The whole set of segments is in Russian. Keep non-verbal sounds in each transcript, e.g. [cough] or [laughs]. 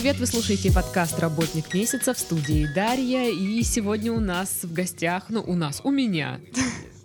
привет! Вы слушаете подкаст «Работник месяца» в студии Дарья. И сегодня у нас в гостях, ну, у нас, у меня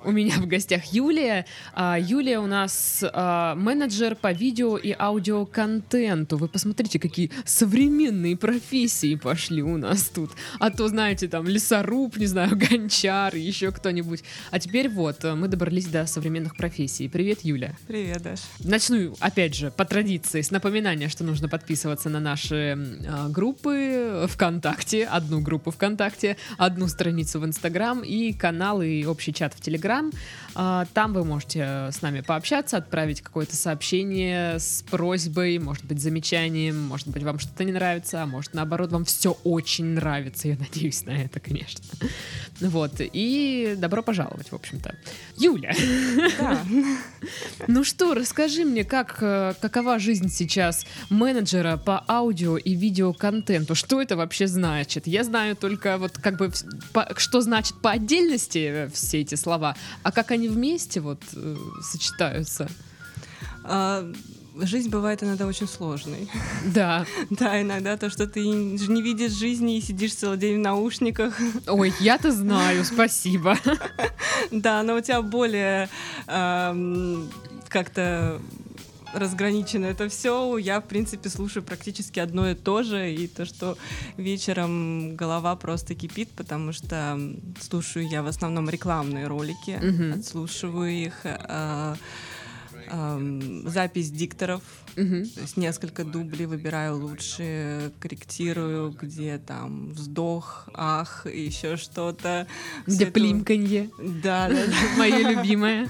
у меня в гостях Юлия. А, Юлия у нас а, менеджер по видео и аудиоконтенту. Вы посмотрите, какие современные профессии пошли у нас тут. А то, знаете, там лесоруб, не знаю, [laughs] гончар, еще кто-нибудь. А теперь вот, мы добрались до современных профессий. Привет, Юля. Привет, Даш. Начну, опять же, по традиции, с напоминания, что нужно подписываться на наши а, группы ВКонтакте, одну группу ВКонтакте, одну страницу в Инстаграм и канал и общий чат в Телеграм Инстаграм. А, там вы можете э, с нами пообщаться, отправить какое-то сообщение с просьбой, может быть, замечанием, может быть, вам что-то не нравится, а может, наоборот, вам все очень нравится. Я надеюсь на это, конечно. Вот. И добро пожаловать, в общем-то. Юля. Да. [laughs] Ну что, расскажи мне, как, э, какова жизнь сейчас менеджера по аудио и видеоконтенту? Что это вообще значит? Я знаю только вот как бы, по, что значит по отдельности все эти слова, а как они вместе вот э, сочетаются? А, жизнь бывает иногда очень сложной. Да. [laughs] Да, иногда то, что ты не видишь жизни и сидишь целый день в наушниках. Ой, я-то знаю, спасибо. [laughs] Да, но у тебя более как-то разграничено это все. Я, в принципе, слушаю практически одно и то же. И то, что вечером голова просто кипит, потому что слушаю я в основном рекламные ролики, mm-hmm. отслушиваю их. Э, э, запись дикторов, uh то есть несколько дублей выбираю лучше, корректирую, где там вздох, ах, еще что-то. Где плимканье. Да, да, да. Мое любимое.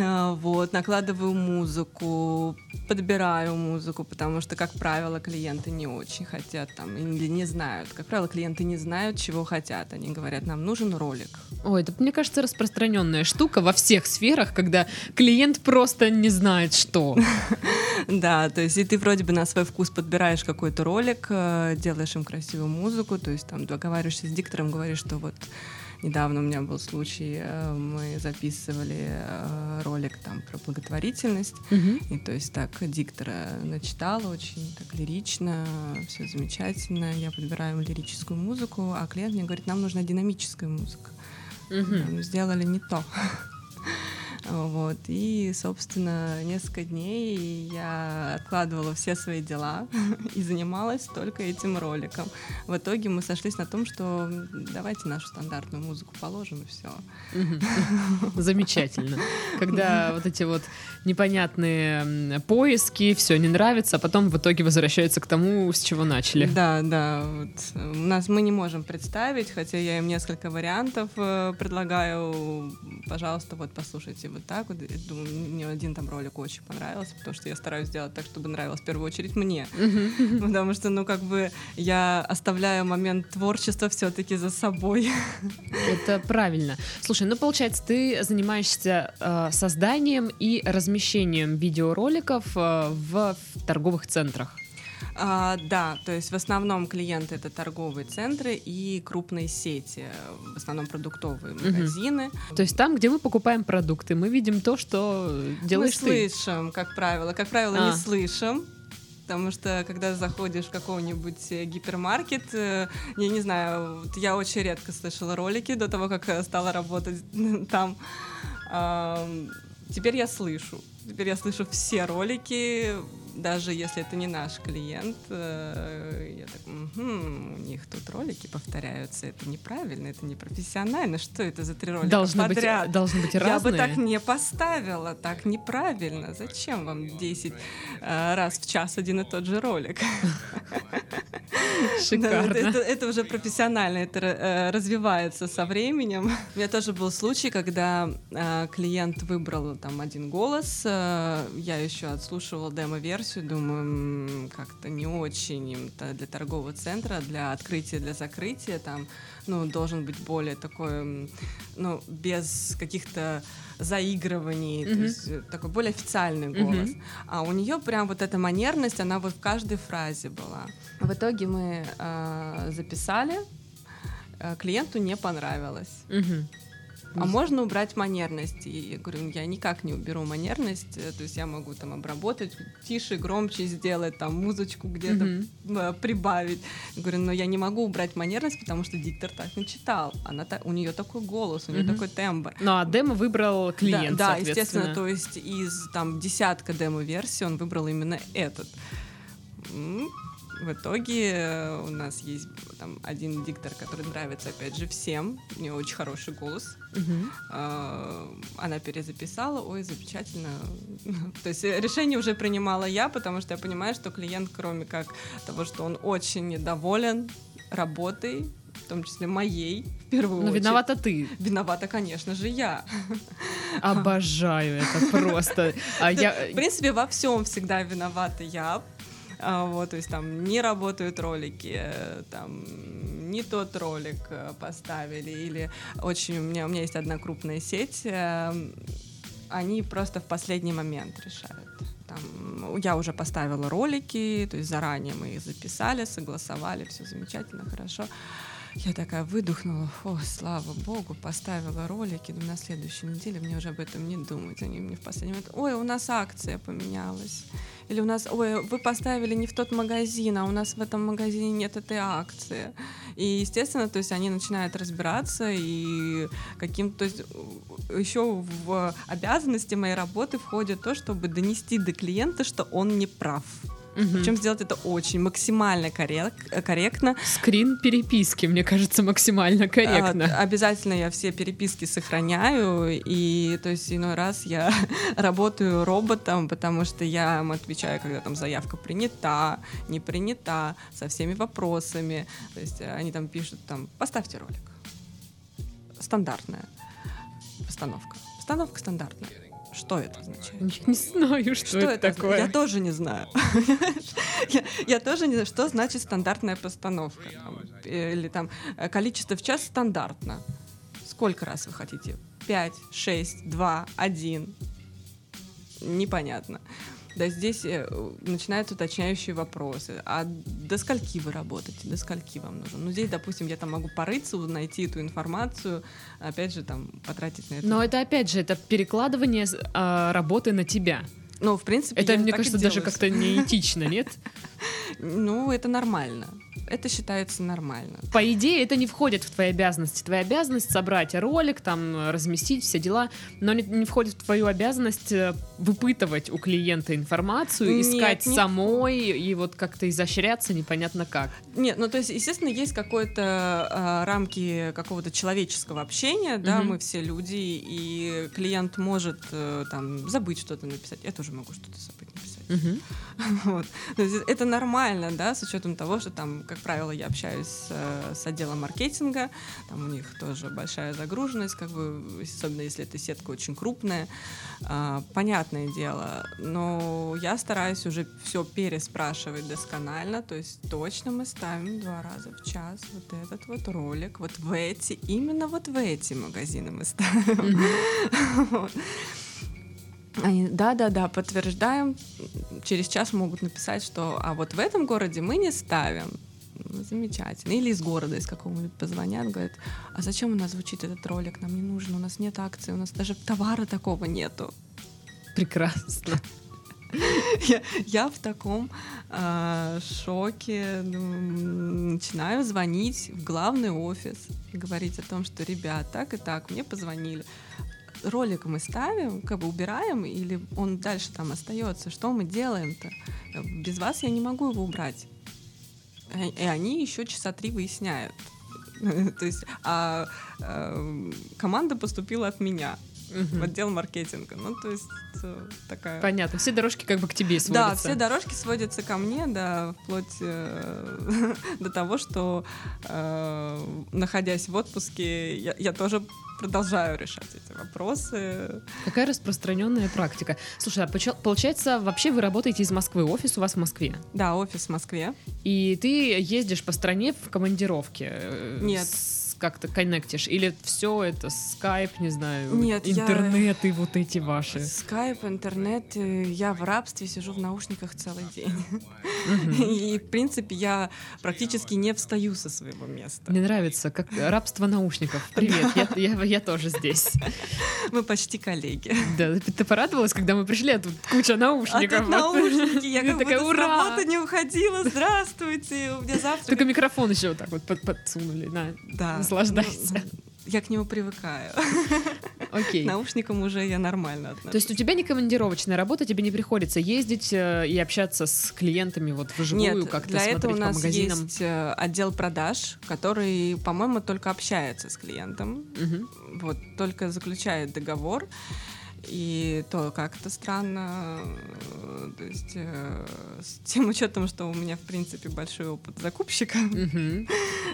А, вот, накладываю музыку, подбираю музыку, потому что, как правило, клиенты не очень хотят там или не знают. Как правило, клиенты не знают, чего хотят. Они говорят, нам нужен ролик. Ой, это, мне кажется, распространенная штука во всех сферах, когда клиент просто не знает, что. [laughs] Да, то есть и ты вроде бы на свой вкус подбираешь какой-то ролик, э, делаешь им красивую музыку, то есть там договариваешься с диктором, говоришь, что вот Недавно у меня был случай, э, мы записывали э, ролик там про благотворительность, mm-hmm. и то есть так диктора начитала очень так лирично, все замечательно, я подбираю лирическую музыку, а клиент мне говорит, нам нужна динамическая музыка. Mm-hmm. Сделали не то. Вот. И, собственно, несколько дней я откладывала все свои дела [laughs] и занималась только этим роликом. В итоге мы сошлись на том, что давайте нашу стандартную музыку положим и все. [laughs] Замечательно. Когда вот эти вот непонятные поиски, все не нравится, а потом в итоге возвращаются к тому, с чего начали. Да, да. Вот. У нас мы не можем представить, хотя я им несколько вариантов э, предлагаю. Пожалуйста, вот послушайте вот так вот. Я думаю, мне один там ролик очень понравился, потому что я стараюсь сделать так, чтобы нравилось в первую очередь мне. Потому что, ну, как бы я оставляю момент творчества все-таки за собой. Это правильно. Слушай, ну, получается, ты занимаешься э, созданием и размещением видеороликов э, в, в торговых центрах. А, да, то есть в основном клиенты это торговые центры и крупные сети, в основном продуктовые магазины. Угу. То есть там, где мы покупаем продукты, мы видим то, что делаешь мы ты. слышим, как правило, как правило, а. не слышим. Потому что когда заходишь в какой-нибудь э, гипермаркет, э, я не знаю, я очень редко слышала ролики до того, как стала работать [laughs] там. Теперь я слышу. Теперь я слышу все ролики, даже если это не наш клиент, э, я так, угу, у них тут ролики повторяются, это неправильно, это не профессионально, что это за три ролика должны подряд? Быть, должны быть разные. Я бы так не поставила, так неправильно. Зачем вам 10 э, раз в час один и тот же ролик? [laughs] Шикарно. Да, это, это уже профессионально, это э, развивается со временем. У меня тоже был случай, когда э, клиент выбрал там один голос, э, я еще отслушивала демо-версию, думаю, как-то не очень им для торгового центра, для открытия, для закрытия там, ну, должен быть более такой, ну, без каких-то заигрываний, mm-hmm. то есть э, такой более официальный голос. Mm-hmm. А у нее прям вот эта манерность, она вот в каждой фразе была. В итоге мы э, записали, клиенту не понравилось. Mm-hmm. А можно убрать манерность? И я говорю, я никак не уберу манерность, э, то есть я могу там обработать, тише, громче сделать, там музычку где-то Мгм. прибавить. Я говорю, но я не могу убрать манерность, потому что диктор так не читал. Она у нее такой голос, у нее Мгм. такой тембр. Ну, а демо выбрал клиент, да, да, естественно, то есть из там десятка демо-версий он выбрал именно этот. В итоге э, у нас есть там один диктор, который нравится, опять же, всем. У нее очень хороший голос. А, Она перезаписала, ой, замечательно. [laughs] То есть э, решение уже принимала я, потому что я понимаю, что клиент, кроме как того, что он очень недоволен работой, в том числе моей, в первую Но очередь. Ну, виновата ты. Виновата, конечно же, я. Обожаю это просто. [laughs] А я... В принципе, во всем всегда виновата я. А, Вот, то есть там не работают ролики, э, там не тот ролик э, поставили, или очень у меня у меня есть одна крупная сеть, э, они просто в последний момент решают. Там, я уже поставила ролики, то есть заранее мы их записали, согласовали, все замечательно, хорошо. Я такая выдохнула, о, слава богу, поставила ролики, но на следующей неделе мне уже об этом не думать. Они мне в последний момент, ой, у нас акция поменялась. Или у нас, ой, вы поставили не в тот магазин, а у нас в этом магазине нет этой акции. И, естественно, то есть они начинают разбираться и каким то есть еще в обязанности моей работы входит то, чтобы донести до клиента, что он не прав. Мгм. Причем сделать это очень максимально коррек- корректно, Скрин переписки, мне кажется, максимально корректно. а, обязательно я все переписки сохраняю, и то есть иной раз я [laughs] работаю роботом, потому что я им отвечаю, когда там заявка принята, не принята, со всеми вопросами. То есть э, они там пишут там «поставьте ролик». Стандартная постановка. Постановка стандартная. Что это означает? Я не знаю, что, Что это, это? такое. Я тоже не знаю. [laughs] я, я тоже не знаю, что значит стандартная постановка. Там, или там э, количество в час стандартно. Сколько раз вы хотите? Пять, шесть, два, один. Непонятно. Да, здесь э, начинаются уточняющие вопросы. А до скольки вы работаете? До скольки вам нужен? Ну, здесь, допустим, я там могу порыться, найти эту информацию, опять же, там, потратить на это. Но это опять же, это перекладывание а, работы на тебя. Ну, в принципе, Это, мне кажется, даже как-то неэтично, нет? [laughs] Ну, это нормально. Это считается нормально. По идее, это не входит в твои обязанности. Твоя обязанность собрать ролик, там, разместить все дела, но не, не входит в твою обязанность э, выпытывать у клиента информацию, Нет, искать не самой и вот как-то изощряться непонятно как. Нет, ну то есть, естественно, есть какое-то а, рамки какого-то человеческого общения, да, Мгм. мы все люди, и клиент может э, там забыть что-то написать. Я тоже могу что-то забыть написать. [laughs] Вот. Это нормально, да, с учетом того, что там, как правило, я общаюсь с, э, с отделом маркетинга, там у них тоже большая загруженность, как бы, особенно если эта сетка очень крупная, А, понятное дело, но я стараюсь уже все переспрашивать досконально, то есть точно мы ставим два раза в час вот этот вот ролик, вот в эти, именно вот в эти магазины мы ставим. [laughs] Вот. Они, да-да-да, подтверждаем. Через час могут написать, что а вот в этом городе мы не ставим. Ну, Замечательно. Или из города, из какого-нибудь позвонят, говорят, а зачем у нас звучит этот ролик? Нам не нужен, у нас нет акции, у нас даже товара такого нету. Прекрасно. Я, я в таком а, шоке ну, начинаю звонить в главный офис и говорить о том, что, ребят, так и так, мне позвонили. Ролик мы ставим, как бы убираем, или он дальше там остается. Что мы делаем-то? Без вас я не могу его убрать. И и они еще часа три выясняют. [laughs] То есть а, а, команда поступила от меня В отдел маркетинга. Ну, то есть э, такая... Понятно. Все дорожки как бы к тебе Да, сводятся. все дорожки сводятся ко мне, да, вплоть э, [laughs] до того, что э, находясь в отпуске, я, я тоже продолжаю решать эти вопросы. Какая распространенная практика. Слушай, а получается, вообще вы работаете из Москвы, офис у вас в Москве. Да, офис в Москве. И ты ездишь по стране в командировке. э, Нет. С- как-то коннектишь? Или все это скайп, не знаю, Нет, я- интернеты вот эти ваши? Скайп, интернет, э, я в рабстве сижу в наушниках целый день. И, в принципе, я практически не встаю со своего места. Мне нравится, как рабство наушников. Привет, я, я, я тоже здесь. Мы почти коллеги. Да, ты, порадовалась, когда мы пришли, а тут куча А наушников. тут наушники, я как будто с работы не уходила. Здравствуйте, у меня завтра... Только микрофон еще вот так вот под- подсунули. На, Да. Наслаждайся. Ну, Я к нему привыкаю. окей. Наушникам уже я нормально отношусь. То есть у тебя не командировочная работа, тебе не приходится ездить э, и общаться с клиентами вот вживую, как-то для смотреть этого у по нас магазинам. есть э, отдел продаж, который, по-моему, только общается с клиентом. Мгм. Вот, только заключает договор. И то как-то странно, э, то есть э, с тем учетом, что у меня, в принципе, большой опыт закупщика.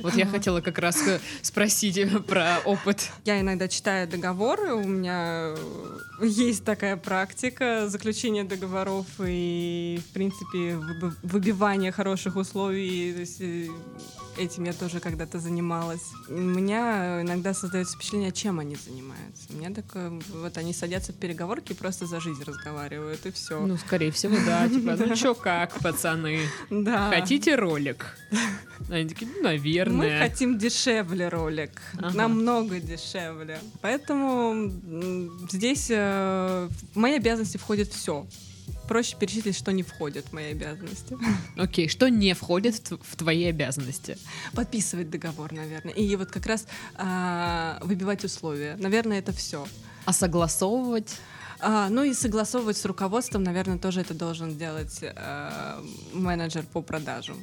Вот я хотела как раз э, спросить э, про опыт. я иногда читаю договоры, у меня есть такая практика заключения договоров и, в принципе, выбивания хороших условий. То есть, этим я тоже когда-то занималась. У меня иногда создается впечатление, чем они занимаются. У меня такое, вот они садятся в переговорки и просто за жизнь разговаривают, и все. Ну, скорее всего, да. [laughs] Типа, ну чё как, пацаны? да. Хотите ролик? Они такие, ну, Мы наверное. хотим дешевле ролик, Ага. намного дешевле. Поэтому здесь э, в мои обязанности входит все. Проще перечислить, что не входит в мои обязанности. Окей, что не входит в твои обязанности? Подписывать договор, наверное. И вот как раз а, выбивать условия. Наверное, это все. А согласовывать? ну и согласовывать с руководством, наверное, тоже это должен делать э, менеджер по продажам.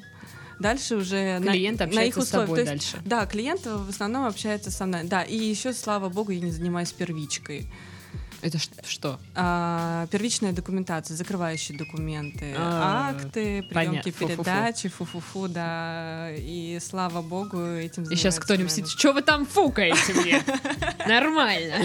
Дальше уже на- Клиент на, их общается с условиях. тобой То есть, дальше. Да, клиент в основном общается со мной. Да, и еще, слава богу, я не занимаюсь первичкой. Это что? А, первичная документация, закрывающие документы, А, акты, приемки передачи, фу-фу-фу, да. И слава богу, этим И сейчас кто-нибудь сидит, что вы там фукаете мне? Нормально.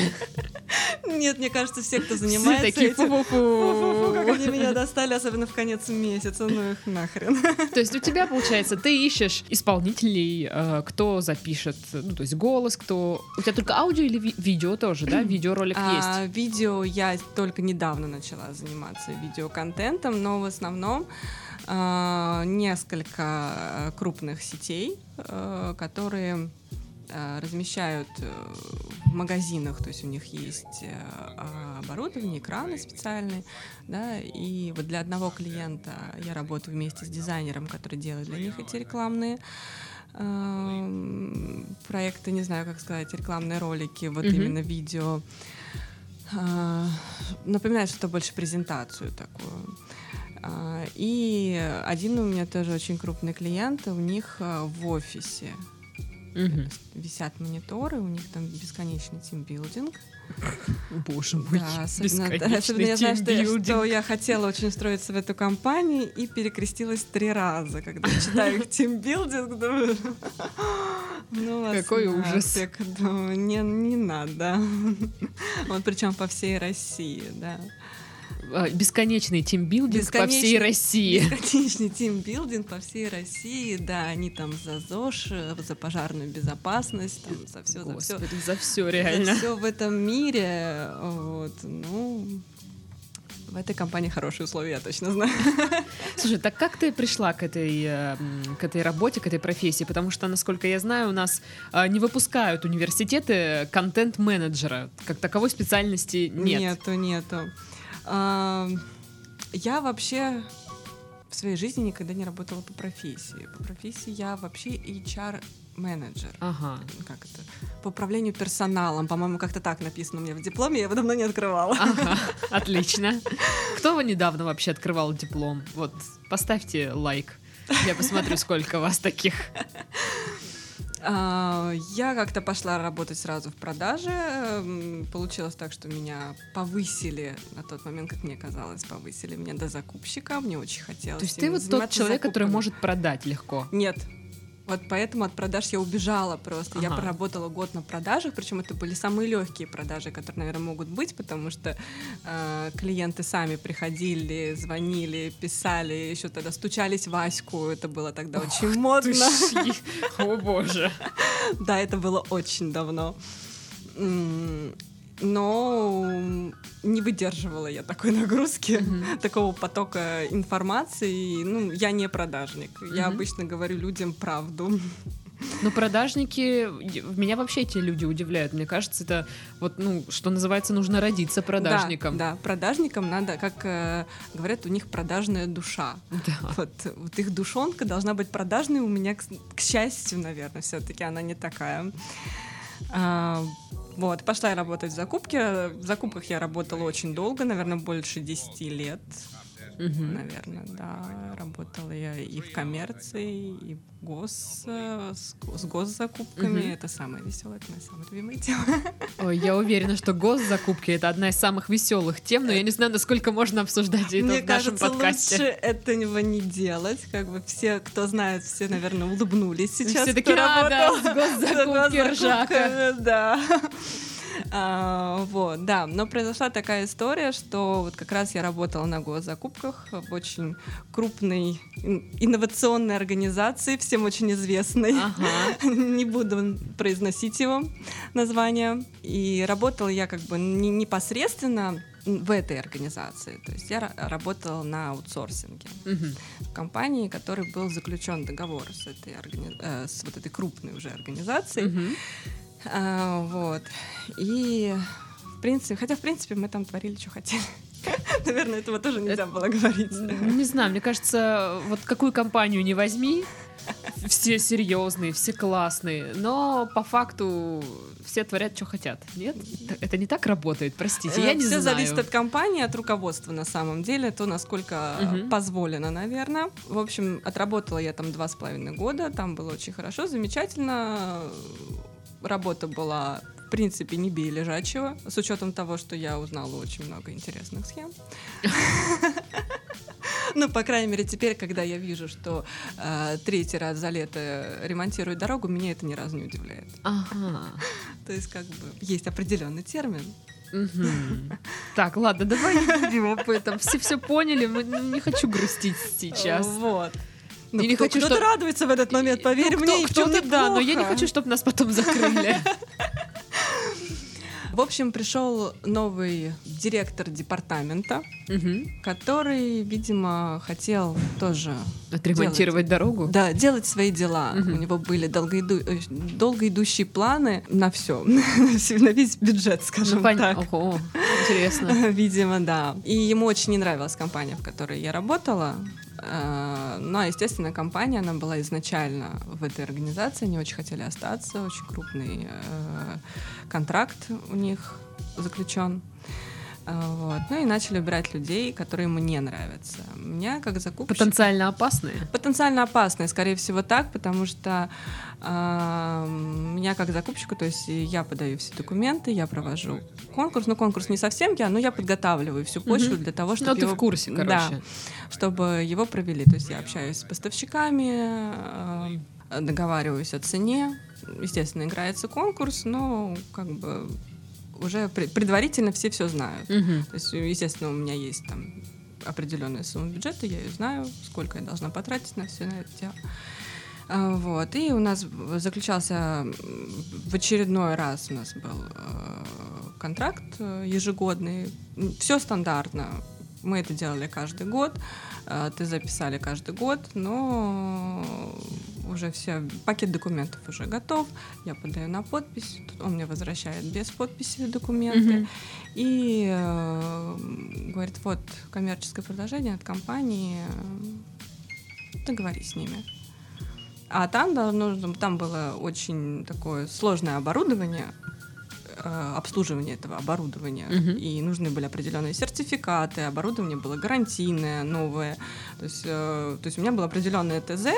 Нет, мне кажется, все, кто Все занимается такие этим, Фу-фу-фу, как они меня достали, особенно в конец месяца, ну их нахрен. То есть у тебя, получается, ты ищешь исполнителей, э, кто запишет, ну, то есть голос, кто... У тебя только аудио или ви- видео тоже, да? Видеоролик А, есть? Видео я только недавно начала заниматься видеоконтентом, но в основном а, несколько э, крупных сетей, э, которые э, размещают э, в магазинах, то есть у них есть э, оборудование, экраны специальные, да, и вот для одного клиента я работаю вместе с дизайнером, который делает для них эти рекламные эм, проекты, не знаю, как сказать, рекламные ролики, вот Мгм. именно видео. А, напоминает что-то больше презентацию такую. А, И один у меня тоже очень крупный клиент, у них а, в офисе Мгм. висят мониторы, у них там бесконечный тимбилдинг. Боже мой, Да, особенно, особенно я знаю, что, что я хотела очень устроиться в эту компанию и перекрестилась три раза, когда читаю их тимбилдинг, думаю, ну вас Какой ужас. нафиг, думаю, не, не надо. [laughs] Вот причем по всей России, да. А, Бесконечный тимбилдинг по всей России. Бесконечный тимбилдинг по всей России, да, они там за ЗОЖ, за пожарную безопасность, там, за все, за все. Господи, за все реально. все в этом мире, вот, ну, в этой компании хорошие условия, я точно знаю. [laughs] Слушай, так как ты пришла к этой, э, м, к этой работе, к этой профессии? Потому что, насколько я знаю, у нас э, не выпускают университеты контент-менеджера. Как таковой специальности нет. Нету, нету. А, Я вообще в своей жизни никогда не работала по профессии. По профессии я вообще HR-менеджер. Ага. Как это? По управлению персоналом. По-моему, как-то так написано у меня в дипломе, я его давно не открывала. Ага, [laughs] отлично. Кто вы недавно вообще открывал диплом? Вот, поставьте лайк. Я посмотрю, сколько вас таких. А, Я как-то пошла работать сразу в продаже. Получилось так, что меня повысили на тот момент, как мне казалось, повысили меня до закупщика. Мне очень хотелось. То есть ты вот тот человек, который закупками. может продать легко. Нет, Вот поэтому от продаж я убежала просто. Я Ага. проработала год на продажах, причем это были самые легкие продажи, которые, наверное, могут быть, потому что э, клиенты сами приходили, звонили, писали, еще тогда стучались в Аську. Это было тогда очень модно. О боже. [laughs] Да, это было очень давно. Но не выдерживала я такой нагрузки, Мгм. такого потока информации. Ну, я не продажник. Я Мгм. обычно говорю людям правду. Ну, продажники, меня вообще эти люди удивляют. Мне кажется, это вот, ну, что называется, нужно родиться продажником. Да, да, продажникам надо, как э, говорят, у них продажная душа. Да. Вот, вот их душонка должна быть продажной у меня, к, к счастью, наверное, все-таки она не такая. А, вот, пошла я работать в закупке. В закупках я работала очень долго, наверное, больше 10 лет. Мгм. Наверное, да. Работала я и в коммерции, и в гос, э, с, с госзакупками. Мгм. Это самое веселое, это моя самая любимая тема. Ой, я уверена, что госзакупки это одна из самых веселых тем, но я не знаю, насколько можно обсуждать это Мне в нашем кажется, подкасте. лучше этого не делать. Как бы все, кто знает, все, наверное, улыбнулись сейчас. Все кто такие, а, да, с госзакупки с ржака. Да. [laughs] А, вот, да, но произошла такая история, что вот как раз я работала на госзакупках в очень крупной ин- инновационной организации, всем очень известной. Ага. [laughs] Не буду произносить его название. И работала я как бы не непосредственно в этой организации. То есть я ра- работала на аутсорсинге в компании, который был заключен договор с этой органи- э, с вот этой крупной уже организацией. А, вот. И в принципе, хотя в принципе мы там творили, что хотели. [laughs] Наверное, этого тоже нельзя было говорить. Не знаю, мне кажется, вот какую компанию не возьми, все серьезные, все классные, но по факту все творят, что хотят. Нет? Это не так работает, простите, я не Все знаю. Э, зависит от компании, от руководства на самом деле, то, насколько э, Мгм. позволено, наверное. В общем, отработала я там два с половиной года, там было очень хорошо, замечательно. Работа была, в принципе, не бей лежачего, с учетом того, что я узнала очень много интересных схем. [laughs] Ну, по крайней мере, теперь, когда я вижу, что э, третий раз за лето ремонтируют дорогу, меня это ни разу не удивляет. Ага. [laughs] То есть, как бы, есть определенный термин. [laughs] Так, ладно, давай не будем об этом. Все все поняли, мы, ну, не хочу грустить сейчас. Вот. Ну, Я не кто- хочу, кто-то радуется в этот момент, поверь Ну, мне, кто, в чём то да, но я не хочу, чтобы нас потом закрыли. В общем, пришел новый директор департамента, Мгм. который, видимо, хотел тоже Отремонтировать дорогу? да, делать свои дела. Мгм. У него были долгоиду- э, долго идущие планы на все, [laughs] на весь бюджет, Ну, скажем пон- так. Ого, интересно. [laughs] Видимо, да. И ему очень не нравилась компания, в которой я работала. Э, Но, естественно, компания, она была изначально в этой организации, они очень хотели остаться, очень крупный э, контракт у них заключен. Э, Вот. Ну и начали убирать людей, которые ему не нравятся. Меня как закупщик... Потенциально опасные? Потенциально опасные, скорее всего, так, потому что а, меня как закупщика, то есть я подаю все документы, я провожу конкурс, ну конкурс не совсем я, но я подготавливаю всю почву Мгм. для того, Ну, чтобы ты его, в курсе, Да, короче. чтобы его провели. То есть я общаюсь с поставщиками, а, договариваюсь о цене, естественно, играется конкурс, но как бы уже пред- предварительно все все знают. Мгм. То есть, естественно, у меня есть там определенная сумма бюджета, я ее знаю, сколько я должна потратить на все на это дело. А, Вот. И у нас заключался в очередной раз у нас был э, контракт э, ежегодный. Все стандартно. Мы это делали каждый год. э, Ты записали каждый год, но уже все, пакет документов уже готов. Я подаю на подпись. Тут Он мне возвращает без подписи документы. Мгм. И э, говорит, вот коммерческое предложение от компании, э, договорись с ними. А там, да, нужно, там было очень такое сложное оборудование, э, обслуживание этого оборудования. Мгм. И нужны были определенные сертификаты, оборудование было гарантийное, новое. То есть, э, то есть у меня было определенное ТЗ,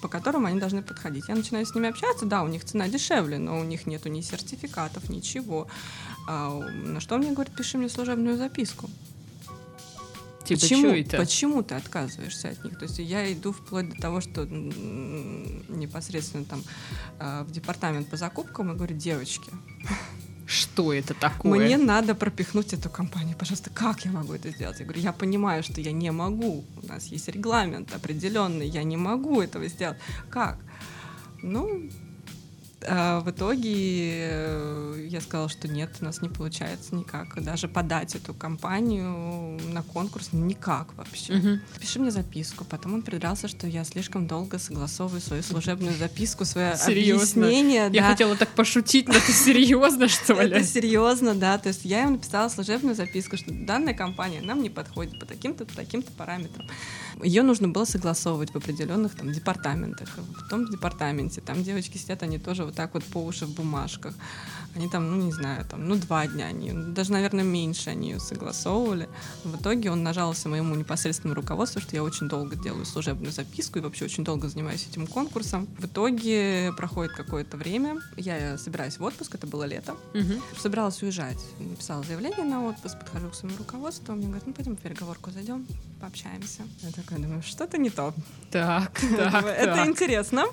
по которым они должны подходить. Я начинаю с ними общаться, да, у них цена дешевле, но у них нету ни сертификатов, ничего. А, на что мне говорит, пиши мне служебную записку. Типа, почему, это? почему ты отказываешься от них? То есть я иду вплоть до того, что непосредственно там э, в департамент по закупкам и говорю, девочки, Что это такое? мне надо пропихнуть эту компанию, пожалуйста, как я могу это сделать? Я говорю, я понимаю, что я не могу, у нас есть регламент определенный, я не могу этого сделать. Как? Ну, а в итоге э, я сказала, что нет, у нас не получается никак. Даже подать эту компанию на конкурс никак вообще. Мгм. Пиши мне записку. Потом он придрался, что я слишком долго согласовываю свою служебную [laughs] записку, свое Серьезно? объяснение. Я да. хотела так пошутить, но ты серьезно, что ли? Это серьезно, да. То есть я ему написала служебную записку, что данная компания нам не подходит по таким-то, по таким-то параметрам. Ее нужно было согласовывать в определенных там департаментах. В том департаменте там девочки сидят, они тоже вот так вот по уши в бумажках. Они там, ну не знаю, там, ну два дня они, даже, наверное, меньше они ее согласовывали. В итоге он нажаловался моему непосредственному руководству, что я очень долго делаю служебную записку и вообще очень долго занимаюсь этим конкурсом. В итоге проходит какое-то время, я собираюсь в отпуск, это было лето, Мгм. собиралась уезжать. Написала заявление на отпуск, подхожу к своему руководству, мне говорят, ну пойдем в переговорку зайдем, пообщаемся. Я такая думаю, что-то не то. Так, так, Это интересно.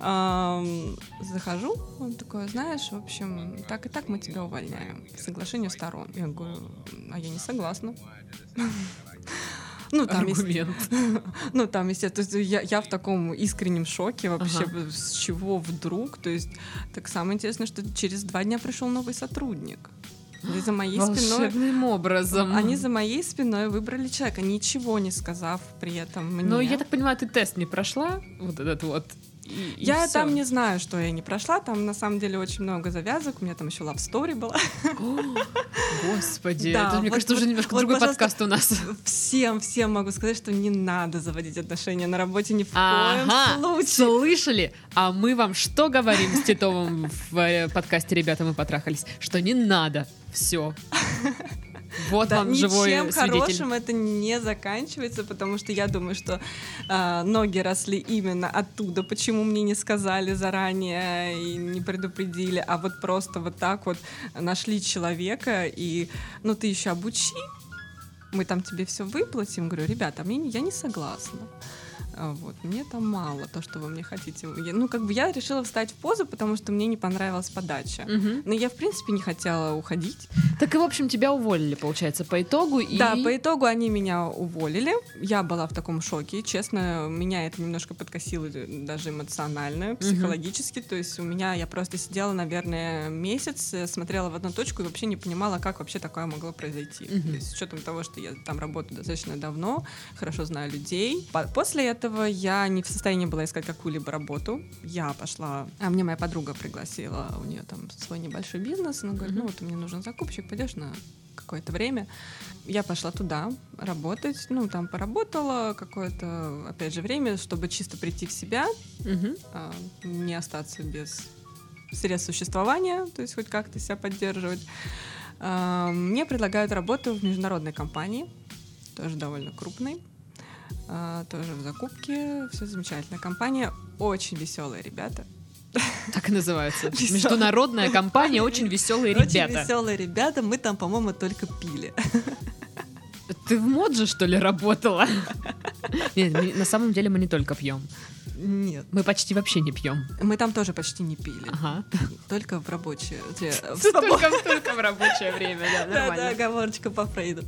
Захожу, он такой, знаешь, в общем, так и так мы тебя увольняем. По соглашению сторон. Я говорю, а я не согласна. Ну, там, есть- Аргумент. [laughs] ну, там, естественно, то есть я, я в таком искреннем шоке вообще, Ага. с чего вдруг. То есть, так самое интересное, что через два дня пришел новый сотрудник. И за моей спиной... Волшебным образом. Они за моей спиной выбрали человека, ничего не сказав при этом мне. Но я так понимаю, ты тест не прошла? Вот этот вот. И- и Я всё. там не знаю, что я не прошла. Там на самом деле очень много завязок. У меня там еще love story была. О, Господи, Да, это, мне вот- кажется, уже немножко вот, другой подкаст у нас. Всем, всем могу сказать, что не надо заводить отношения на работе ни в Ага, коем случае. слышали? А мы вам что говорим с Титовым в э, подкасте «Ребята, мы потрахались»? Что не надо. Все. Вот Да, вам живой ничем свидетель. хорошим это не заканчивается, потому что я думаю, что а, ноги росли именно оттуда. Почему мне не сказали заранее и не предупредили, а вот просто вот так вот нашли человека и, ну ты еще обучи, мы там тебе все выплатим. Говорю, ребята, мне, не- я не согласна. А, Вот, мне там мало то, что вы мне хотите. Я- ну, как бы я решила встать в позу, потому что мне не понравилась подача. Мгм. Но я, в принципе, не хотела уходить. Так и, в общем, тебя уволили, получается, по итогу. И... Да, по итогу они меня уволили. Я была в таком шоке. Честно, меня это немножко подкосило э, даже эмоционально, психологически. То есть у меня, я просто сидела, наверное, месяц, э, смотрела в одну точку и вообще не понимала, как вообще такое могло произойти. Мгм. То есть с учетом того, что я там работаю достаточно давно, хорошо знаю людей. По- После этого я не в состоянии была искать какую-либо работу. Я пошла... А мне моя подруга пригласила, у нее там свой небольшой бизнес. Она говорит, ну вот мне нужен закупщик, пойдешь на какое-то время. Я пошла туда работать, ну, там поработала какое-то, опять же, время, чтобы чисто прийти в себя, а, не остаться без средств существования, то есть хоть как-то себя поддерживать. А, Мне предлагают работу в международной компании, тоже довольно крупной, тоже в закупке, все замечательная компания, очень веселые ребята. Так и называется. [laughs] Международная компания «Очень веселые Очень ребята». веселые ребята, мы там, по-моему, только пили. Ты в Модже, что ли, работала? [laughs] Нет, на самом деле мы не только пьем. Нет. Мы почти вообще не пьем. Мы там тоже почти не пили. Ага. Только в рабочее. [laughs] [laughs] Только, в рабочее время, да, Да, да, нормально. оговорочка по Фрейду.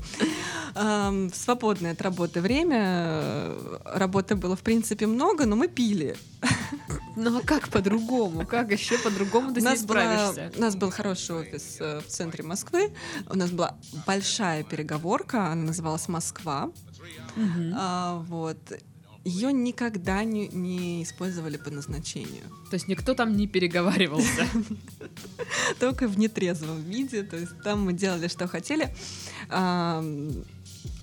В свободное от работы время э, работы было, в принципе, много, но мы пили. Ну а как по-другому? Как еще по-другому ты нас, была, справишься? у нас был хороший офис э, в центре Москвы. У нас была большая переговорка, она называлась «Москва». Мгм. А, Вот. Ее никогда не, не использовали по назначению. То есть никто там не переговаривался. [laughs] только в нетрезвом виде. То есть там мы делали, что хотели.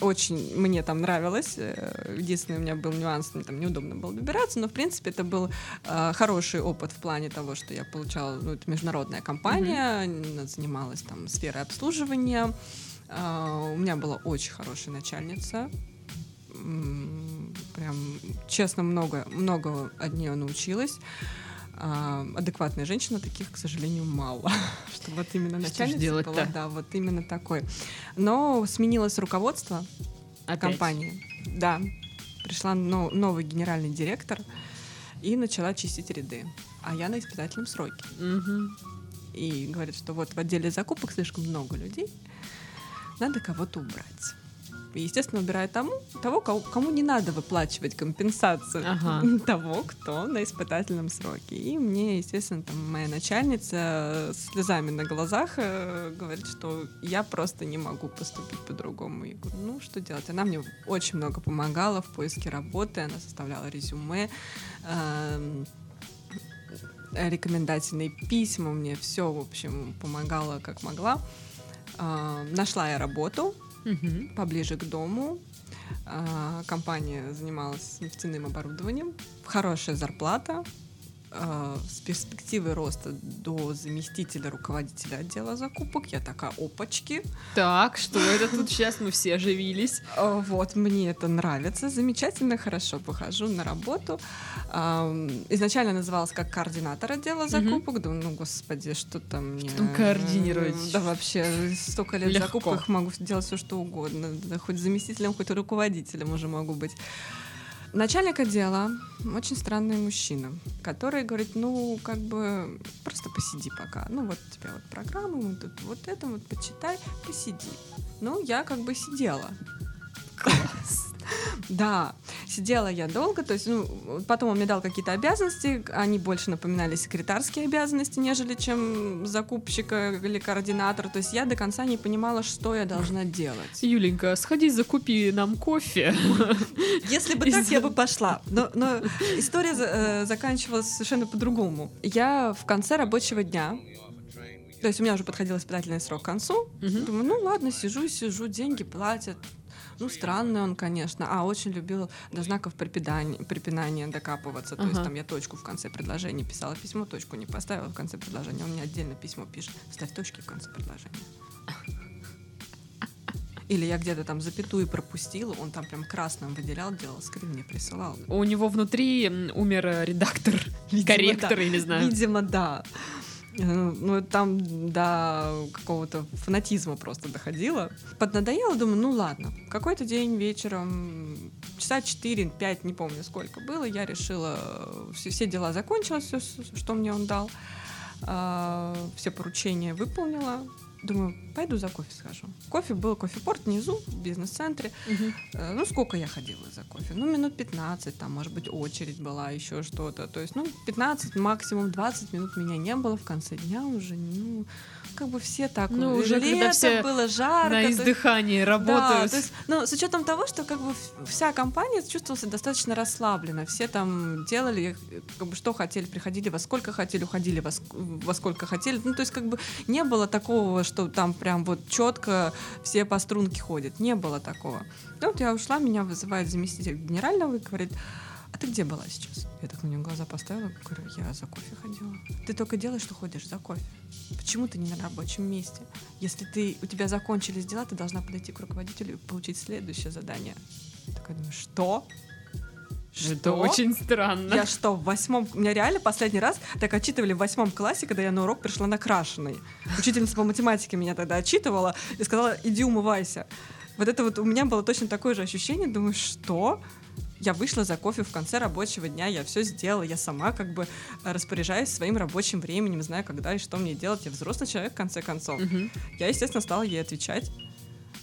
Очень мне там нравилось. Э, Единственный у меня был нюанс, мне там неудобно было добираться, но в принципе это был э, хороший опыт в плане того, что я получала, ну, это международная компания, она занималась там сферой обслуживания. А, У меня была очень хорошая начальница. Прям, честно, много, много от нее научилась. А, адекватная женщина, таких, к сожалению, мало. [laughs] Что вот именно начальница была, да, вот именно такой. Но сменилось руководство, Опять? компании. Да. Пришла но- новый генеральный директор и начала чистить ряды. А я на испытательном сроке. Мгм. И говорит, что вот в отделе закупок слишком много людей, надо кого-то убрать. И, естественно, убирают тому, того, кому, кому не надо выплачивать компенсацию Ага. [laughs] того, кто на испытательном сроке. И мне, естественно, там моя начальница с слезами на глазах э, говорит, что я просто не могу поступить по-другому. Я говорю, ну что делать? Она мне очень много помогала в поиске работы, она составляла резюме, эм, рекомендательные письма, мне все, в общем, помогала как могла. А, Нашла я работу Мгм. поближе к дому. А, Компания занималась нефтяным оборудованием. Хорошая зарплата. А, С перспективой роста до заместителя руководителя отдела закупок. Я такая, опачки. Так, что это тут сейчас мы все оживились? А, Вот, мне это нравится. Замечательно, хорошо. Похожу на работу. Изначально называлась как координатор отдела закупок. Думаю, ну, господи, что там мне... там координировать? Да вообще, столько лет Легко. закупках могу делать все, что угодно. Хоть заместителем, хоть руководителем уже могу быть. Начальник отдела очень странный мужчина, который говорит, ну, как бы, просто посиди пока. Ну, вот у тебя вот программа, вот тут вот это, вот почитай, посиди. Ну, я как бы сидела. Класс. [laughs] Да, сидела я долго, то есть, ну, потом он мне дал какие-то обязанности, они больше напоминали секретарские обязанности, нежели чем закупщика или координатора, то есть я до конца не понимала, что я должна делать. Юленька, сходи, закупи нам кофе. [laughs] Если бы так, я бы пошла. Но, но история э, заканчивалась совершенно по-другому. Я в конце рабочего дня, то есть у меня уже подходил испытательный срок к концу, Мгм. Думаю, ну ладно, сижу, сижу, деньги платят. Ну, странный он, конечно. А, очень любил до знаков припинания, препинания докапываться. То есть Ага. там я точку в конце предложения писала письмо, точку не поставила в конце предложения. Он мне отдельно письмо пишет. Ставь точки в конце предложения. Или я где-то там запятую пропустила, он там прям красным выделял, делал скрин, мне присылал. У него внутри умер редактор, Видимо, корректор, да. я не знаю. Видимо, да. Э, Ну, там до какого-то фанатизма просто доходило. Поднадоело, думаю, ну ладно. Какой-то день вечером, часа 4-5, не помню сколько было, я решила, э, все, все дела закончилось, все, что мне он дал. А, все поручения выполнила. Думаю, пойду за кофе схожу. Кофе был кофепорт внизу, в бизнес-центре. Э, Ну, сколько я ходила за кофе? Ну, минут 15, там, может быть, очередь была, еще что-то. То есть, ну, 15, максимум 20 минут меня не было в конце дня уже, ну, как бы все так. Ну, уже когда лето все было жарко. На то есть- издыхании да, работают. то есть, ну, с учетом того, что как бы вся компания чувствовалась достаточно расслабленно. Все там делали, как бы, что хотели, приходили во сколько хотели, уходили во, во сколько хотели. Ну, то есть, как бы не было такого, что там прям вот четко все по струнке ходят. Не было такого. Ну, вот я ушла, меня вызывает заместитель генерального и говорит, а ты где была сейчас? Я так на нее глаза поставила, говорю, я за кофе ходила. Ты только делаешь, что ходишь за кофе. Почему ты не на рабочем месте? Если ты, у тебя закончились дела, ты должна подойти к руководителю и получить следующее задание. Я такая думаю, что? Это очень странно. Я что, в восьмом... Меня реально последний раз так отчитывали в восьмом классе, когда я на урок пришла накрашенной. Учительница по математике меня тогда отчитывала и сказала, иди умывайся. Вот это вот у меня было точно такое же ощущение. Думаю, что? Я вышла за кофе в конце рабочего дня, я все сделала, я сама как бы э, распоряжаюсь своим рабочим временем, знаю, когда и что мне делать. Я взрослый человек, в конце концов. Мгм. Я, естественно, стала ей отвечать.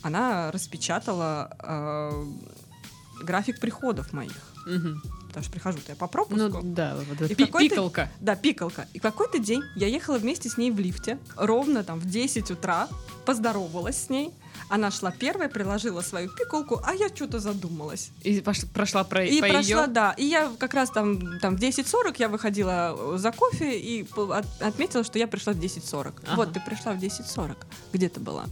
Она распечатала э, график приходов моих. Мгм. Потому что прихожу-то я по пропуску. Ну да, вот какой-то- пикалка. Да, пикалка. И какой-то день я ехала вместе с ней в лифте, ровно там в 10 утра, поздоровалась с ней. Она шла первая, приложила свою пикалку, а я что-то задумалась. И прошла про, И по прошла, ее. да. И я как раз там, там в 10.40 я выходила э, за кофе и от- отметила, что я пришла в 10.40. Ага. Вот, ты пришла в 10.40. Где ты была?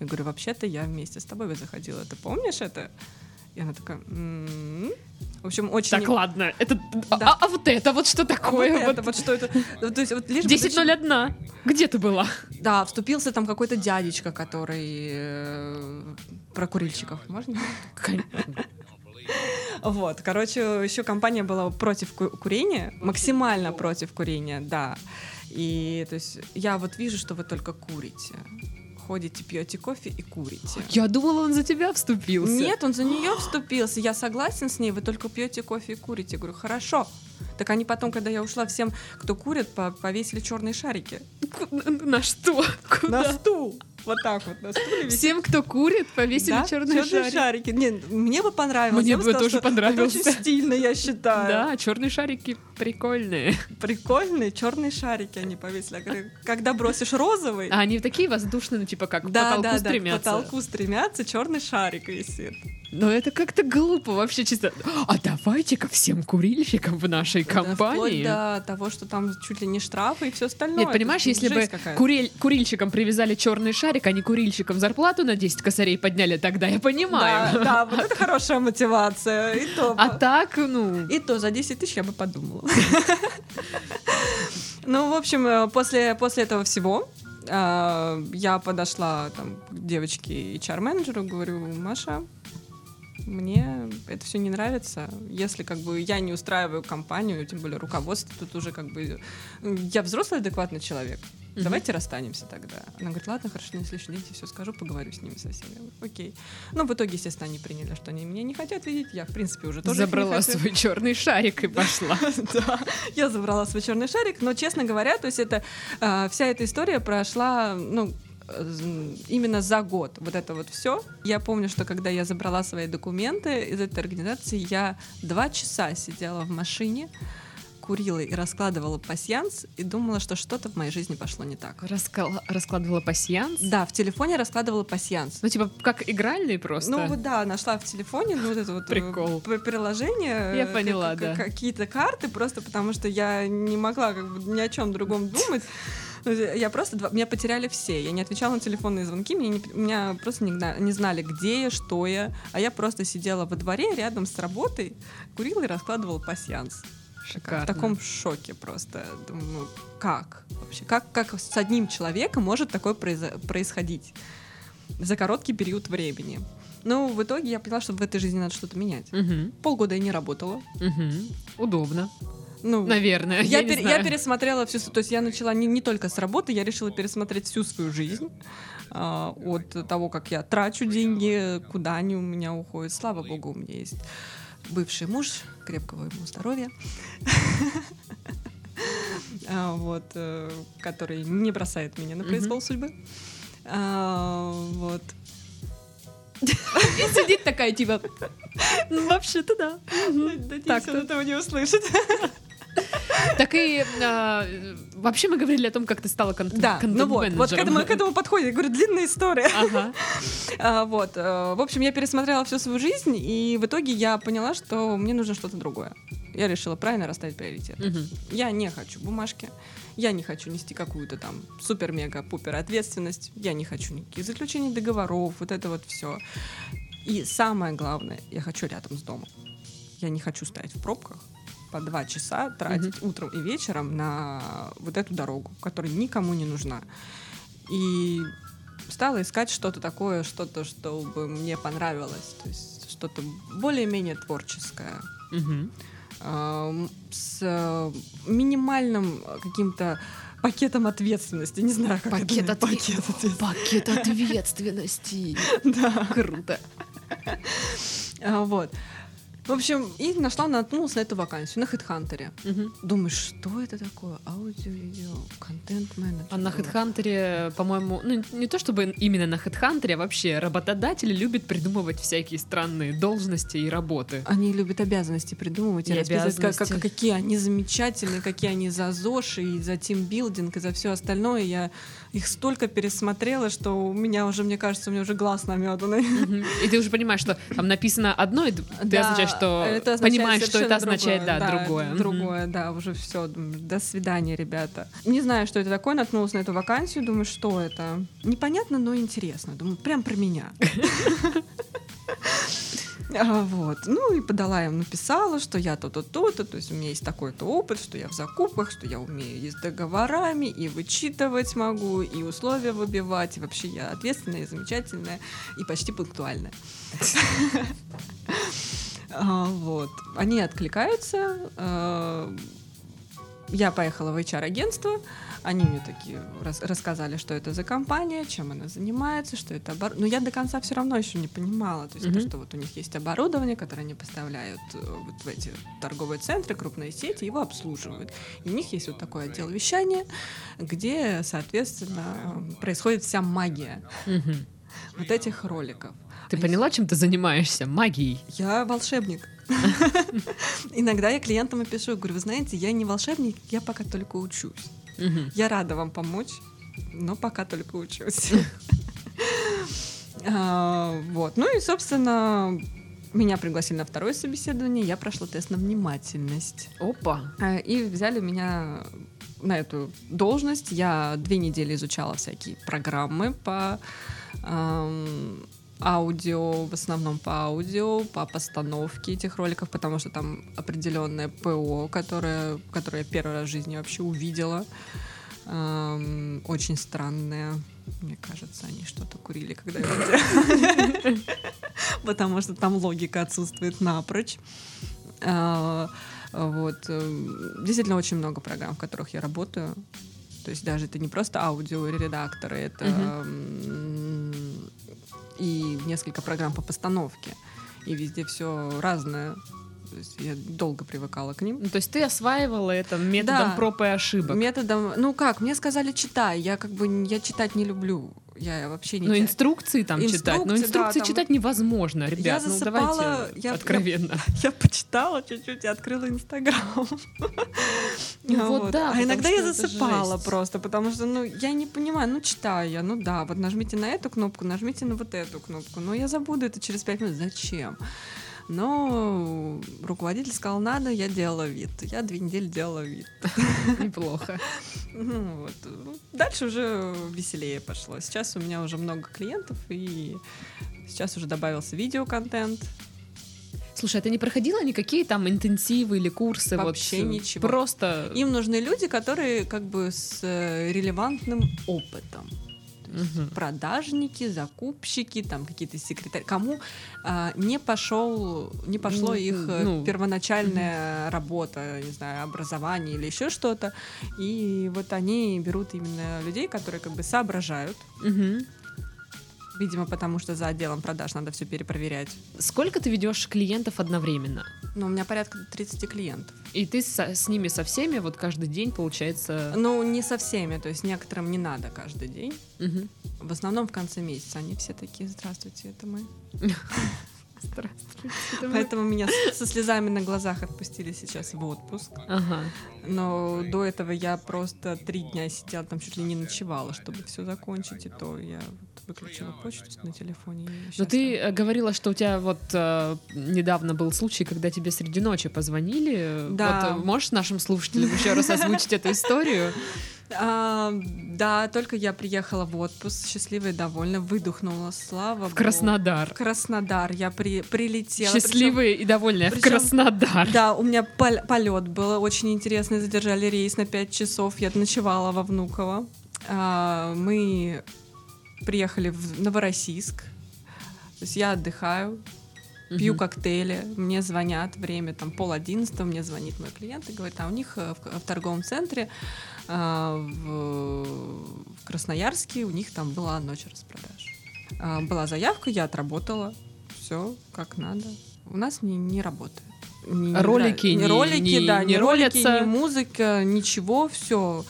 Я говорю, вообще-то я вместе с тобой заходила. Ты помнишь это? И она такая, «М-м». в общем, очень... Так, ладно. Это... а- Да. А, а вот это вот что А такое? вот Вот это, вот что это? Ну, То есть вот лишь бы 10.01. Где ты была? Да, вступился там какой-то дядечка, который э, про курильщиков. Можно? Вот, короче, еще компания была против ку- курения, максимально против курения, да. И то есть я вот вижу, что вы только курите. Ходите, пьете кофе и курите. Я думала, он за тебя вступился. Нет, он за нее вступился. Я согласен с ней, вы только пьете кофе и курите. Я говорю, хорошо. Так они потом, когда я ушла, всем, кто курит, по- повесили черные шарики. На что? Куда? стул. Вот так вот на стуле висит. Всем, кто курит, повесили Да, черные чёрные шарики. шарики. Не, мне бы понравилось. Мне бы сказала, тоже понравился. очень стильно, я считаю. Да, черные шарики прикольные. Прикольные черные шарики они повесили. Когда бросишь розовый, А они такие воздушные, ну типа как к да, потолку да, да, к стремятся. потолку стремятся, черный шарик висит. Но это как-то глупо вообще чисто. А давайте-ка всем курильщикам в нашей Да, компании. до того, что там чуть ли не штрафы и все остальное. Нет, понимаешь, Это если бы куриль- курильщикам привязали черный шарик, а не курильщикам зарплату на 10 косарей подняли, тогда я понимаю. Да, да, вот это [laughs] хорошая мотивация. И то, А так, ну, и то за 10 тысяч я бы подумала. [laughs] Ну, в общем, э, после, после этого всего э, я подошла там, к девочке HR-менеджеру, говорю, Маша, мне это все не нравится. Если как бы я не устраиваю компанию, тем более руководство, тут уже как бы я взрослый адекватный человек. Мгм. Давайте расстанемся тогда. Она говорит, ладно, хорошо, на следующий день все скажу, поговорю с ними со всеми. Я говорю, Окей. Ну, в итоге, естественно, они приняли, что они меня не хотят видеть. Я, в принципе, уже тоже забрала свой черный шарик и [laughs] пошла. [laughs] Да, я забрала свой черный шарик, но, честно говоря, то есть это а, вся эта история прошла, ну, именно за год. Вот это вот все. Я помню, что когда я забрала свои документы из этой организации, я два часа сидела в машине, курила и раскладывала пасьянс и думала, что что-то в моей жизни пошло не так. Раскала- Раскладывала пасьянс. Да, в телефоне раскладывала пасьянс. Ну, типа, как игральный просто. Ну вот да, нашла в телефоне ну, вот это вот э, Прикол. приложение. Я э, поняла, да. Какие-то карты просто потому что я не могла как бы ни о чем другом думать. Ну, Я просто два- меня потеряли все. Я не отвечала на телефонные звонки, меня, не- меня просто не, знали, где я, что я. А я просто сидела во дворе рядом с работой, курила и раскладывала пасьянс. Шикарно. В таком шоке просто. Думаю, как вообще? Как, как с одним человеком может такое произо- происходить за короткий период времени? Ну, в итоге я поняла, что в этой жизни надо что-то менять. Мгм, Полгода я не работала. мгм. Удобно. Ну, Наверное. я, я знаю. пересмотрела всю, то есть я начала не, не только с работы, я решила пересмотреть всю свою жизнь а, от того, как я трачу деньги, куда они у меня уходят. Слава богу, у меня есть бывший муж, крепкого ему здоровья, [laughs] А, вот, э, который не бросает меня на произвол судьбы. А, Вот. [laughs] И сидит такая, типа, [laughs] «Ну, вообще-то да. Надеюсь, он этого не услышит. Так и а, вообще мы говорили о том, как ты стала кон- Да, ну вот, вот к этому, к контент-менеджером. этому подходит. Я говорю, длинная история. Ага. А, вот, э, в общем, я пересмотрела всю свою жизнь, и в итоге я поняла, что мне нужно что-то другое. Я решила правильно расставить приоритеты. Мгм. Я не хочу бумажки, я не хочу нести какую-то там супер-мега-пупер ответственность, я не хочу никаких заключений договоров, вот это вот все. И самое главное, я хочу рядом с домом. Я не хочу стоять в пробках по два часа, тратить утром и вечером на вот эту дорогу, которая никому не нужна. И стала искать что-то такое, что-то, что бы мне понравилось, то есть что-то более-менее творческое эм, с минимальным каким-то пакетом ответственности. Не знаю, как Пакет это отве- пакет ответственности. Пакет [laughs] ответственности. Да. Круто. А, Вот. В общем, и нашла, наткнулась на эту вакансию на HeadHunter. Мгм. Думаю, что это такое? Аудио-видео, контент-менеджер. А на HeadHunter, по-моему, ну не то чтобы именно на HeadHunter, а вообще работодатели любят придумывать всякие странные должности и работы. Они любят обязанности придумывать и, И расписывать, как- как- какие они замечательные, какие они за ЗОЖ и за тимбилдинг и за все остальное. Я их столько пересмотрела, что у меня уже, мне кажется, у меня уже глаз наметанный. И ты уже понимаешь, что там написано одно, и ты Да, означаешь, что это понимаешь, что это означает, другое. да, другое. Другое, да, уже все. До свидания, ребята. Не знаю, что это такое, наткнулась на эту вакансию, думаю, что это. Непонятно, но интересно. Думаю, прям про меня. [laughs] А, Вот. Ну и подала им, написала, что я то-то, то-то, то есть у меня есть такой-то опыт, что я в закупках, что я умею и с договорами, и вычитывать могу, и условия выбивать, и вообще я ответственная, замечательная, и почти пунктуальная. [laughs] А, Вот. Они откликаются. э, Я поехала в HR-агентство. Они мне такие рас- рассказали, что это за компания, чем она занимается, что это обор... Но я до конца все равно еще не понимала. То есть Мгм. то, что вот у них есть оборудование, которое они поставляют э, вот в эти торговые центры, крупные сети, его обслуживают. И у них есть вот такой отдел вещания, где, соответственно, происходит вся магия Мгм. вот этих роликов. Ты поняла, чем ты занимаешься? Магией. Я волшебник. [laughs] Иногда я клиентам и пишу, говорю, вы знаете, я не волшебник, я пока только учусь. Я рада вам помочь, но пока только учусь. [laughs] А, Вот. Ну и, собственно, меня пригласили на второе собеседование, я прошла тест на внимательность. Опа. А, И взяли меня на эту должность. Я две недели изучала всякие программы по аудио, в основном по аудио, по постановке этих роликов, потому что там определенное ПО, которое, которое я первый раз в жизни вообще увидела. Ам, очень странное. Мне кажется, они что-то курили, когда его делали. [laughs] Потому что там логика отсутствует напрочь. А, Вот. э, Действительно очень много программ, в которых я работаю. То есть даже это не просто аудиоредакторы, это и несколько программ по постановке. И везде все разное. То есть я долго привыкала к ним. Ну, то есть ты осваивала это методом Да. проб и ошибок. Методом, ну как, мне сказали читай, я как бы я читать не люблю, я вообще не. Ну, читаю. инструкции там читать. Но Инструкции, да, инструкции там- читать невозможно, ребят. ну, засыпала, давайте я- откровенно. Я почитала чуть-чуть и открыла Инстаграм. Ну, [laughs] вот да, А иногда я засыпала просто, потому что, ну, я не понимаю, ну, читаю я, ну да, вот нажмите на эту кнопку, нажмите на вот эту кнопку, но я забуду это через пять минут, зачем? Но руководитель сказал, надо, я делала вид. Я две недели делала вид. [laughs] Неплохо. Ну, вот. Ну, Дальше уже веселее пошло. Сейчас у меня уже много клиентов, и сейчас уже добавился видеоконтент. Слушай, а ты не проходила никакие там интенсивы или курсы? Вообще вот, ничего. Просто... Им нужны люди, которые как бы с э, релевантным опытом. То есть Мгм. Продажники, закупщики, там какие-то секретари. Кому а, не пошел, не пошло их э, ну, первоначальная работа, не знаю, образование или еще что-то. И вот они берут именно людей, которые как бы соображают. Мгм. Видимо, потому что за отделом продаж надо все перепроверять. Сколько ты ведешь клиентов одновременно? Но у меня порядка 30 клиентов. И ты со- с ними со всеми вот каждый день, получается... Ну, не со всеми, то есть некоторым не надо каждый день. Мгм. В основном в конце месяца они все такие, здравствуйте, это мы. [laughs] Здравствуйте. Поэтому меня со слезами на глазах отпустили сейчас в отпуск. Ага. Но до этого я просто три дня сидела, там чуть ли не ночевала, чтобы все закончить, и то я выключила почту на телефоне. и Но ты э, говорила, что у тебя вот э, недавно был случай, когда тебе среди ночи позвонили. Да. Вот, э, можешь нашим слушателям еще раз озвучить эту историю? [laughs] А, да, только я приехала в отпуск, счастливая и довольна, выдохнула, слава В богу. Краснодар. В Краснодар я при, прилетела. Счастливые и довольные. В причем- Краснодар. Да, у меня пол- полет был очень интересный, задержали рейс на 5 часов, я ночевала во Внуково. А, мы приехали в Новороссийск, то есть я отдыхаю, пью Мгм. коктейли, мне звонят, время там пол одиннадцатого, мне звонит мой клиент и говорит, а у них э, в, в торговом центре а, в, в Красноярске у них там была ночь распродаж. А, была заявка, я отработала, все как надо. У нас не, не работает. Не- не Ролики нрав- не- ролики, не- да, не не ролики, ролятся. не музыка, ничего, все.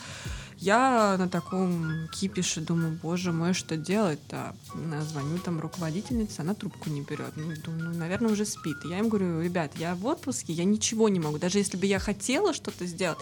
Я на таком кипише думаю, боже мой, что делать-то? Звоню там руководительнице, она трубку не берет. Ну, думаю, ну, наверное, уже спит. Я им говорю, ребят, я в отпуске, я ничего не могу. Даже если бы я хотела что-то сделать,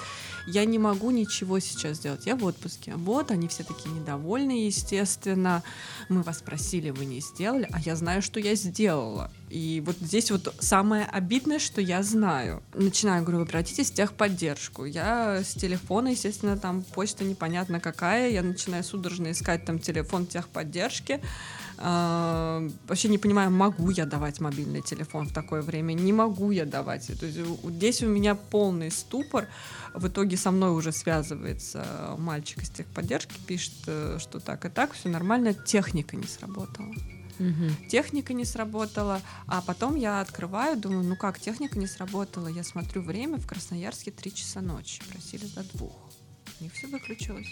я не могу ничего сейчас сделать. Я в отпуске. Вот, они все такие недовольны, естественно. Мы вас просили, вы не сделали, а я знаю, что я сделала. И вот здесь вот самое обидное, что я знаю. Начинаю, говорю, вы обратитесь в техподдержку. Я с телефона, естественно, там почта непонятно какая. Я начинаю судорожно искать там телефон техподдержки. А, вообще не понимаю, могу я давать мобильный телефон в такое время, не могу я давать. То есть здесь у меня полный ступор. В итоге со мной уже связывается мальчик из техподдержки, пишет, э, что так и так, все нормально, техника не сработала Мгм. техника не сработала, а потом я открываю, думаю, ну как, техника не сработала, я смотрю время, в Красноярске 3 часа ночи, просили до двух. у них все выключилось.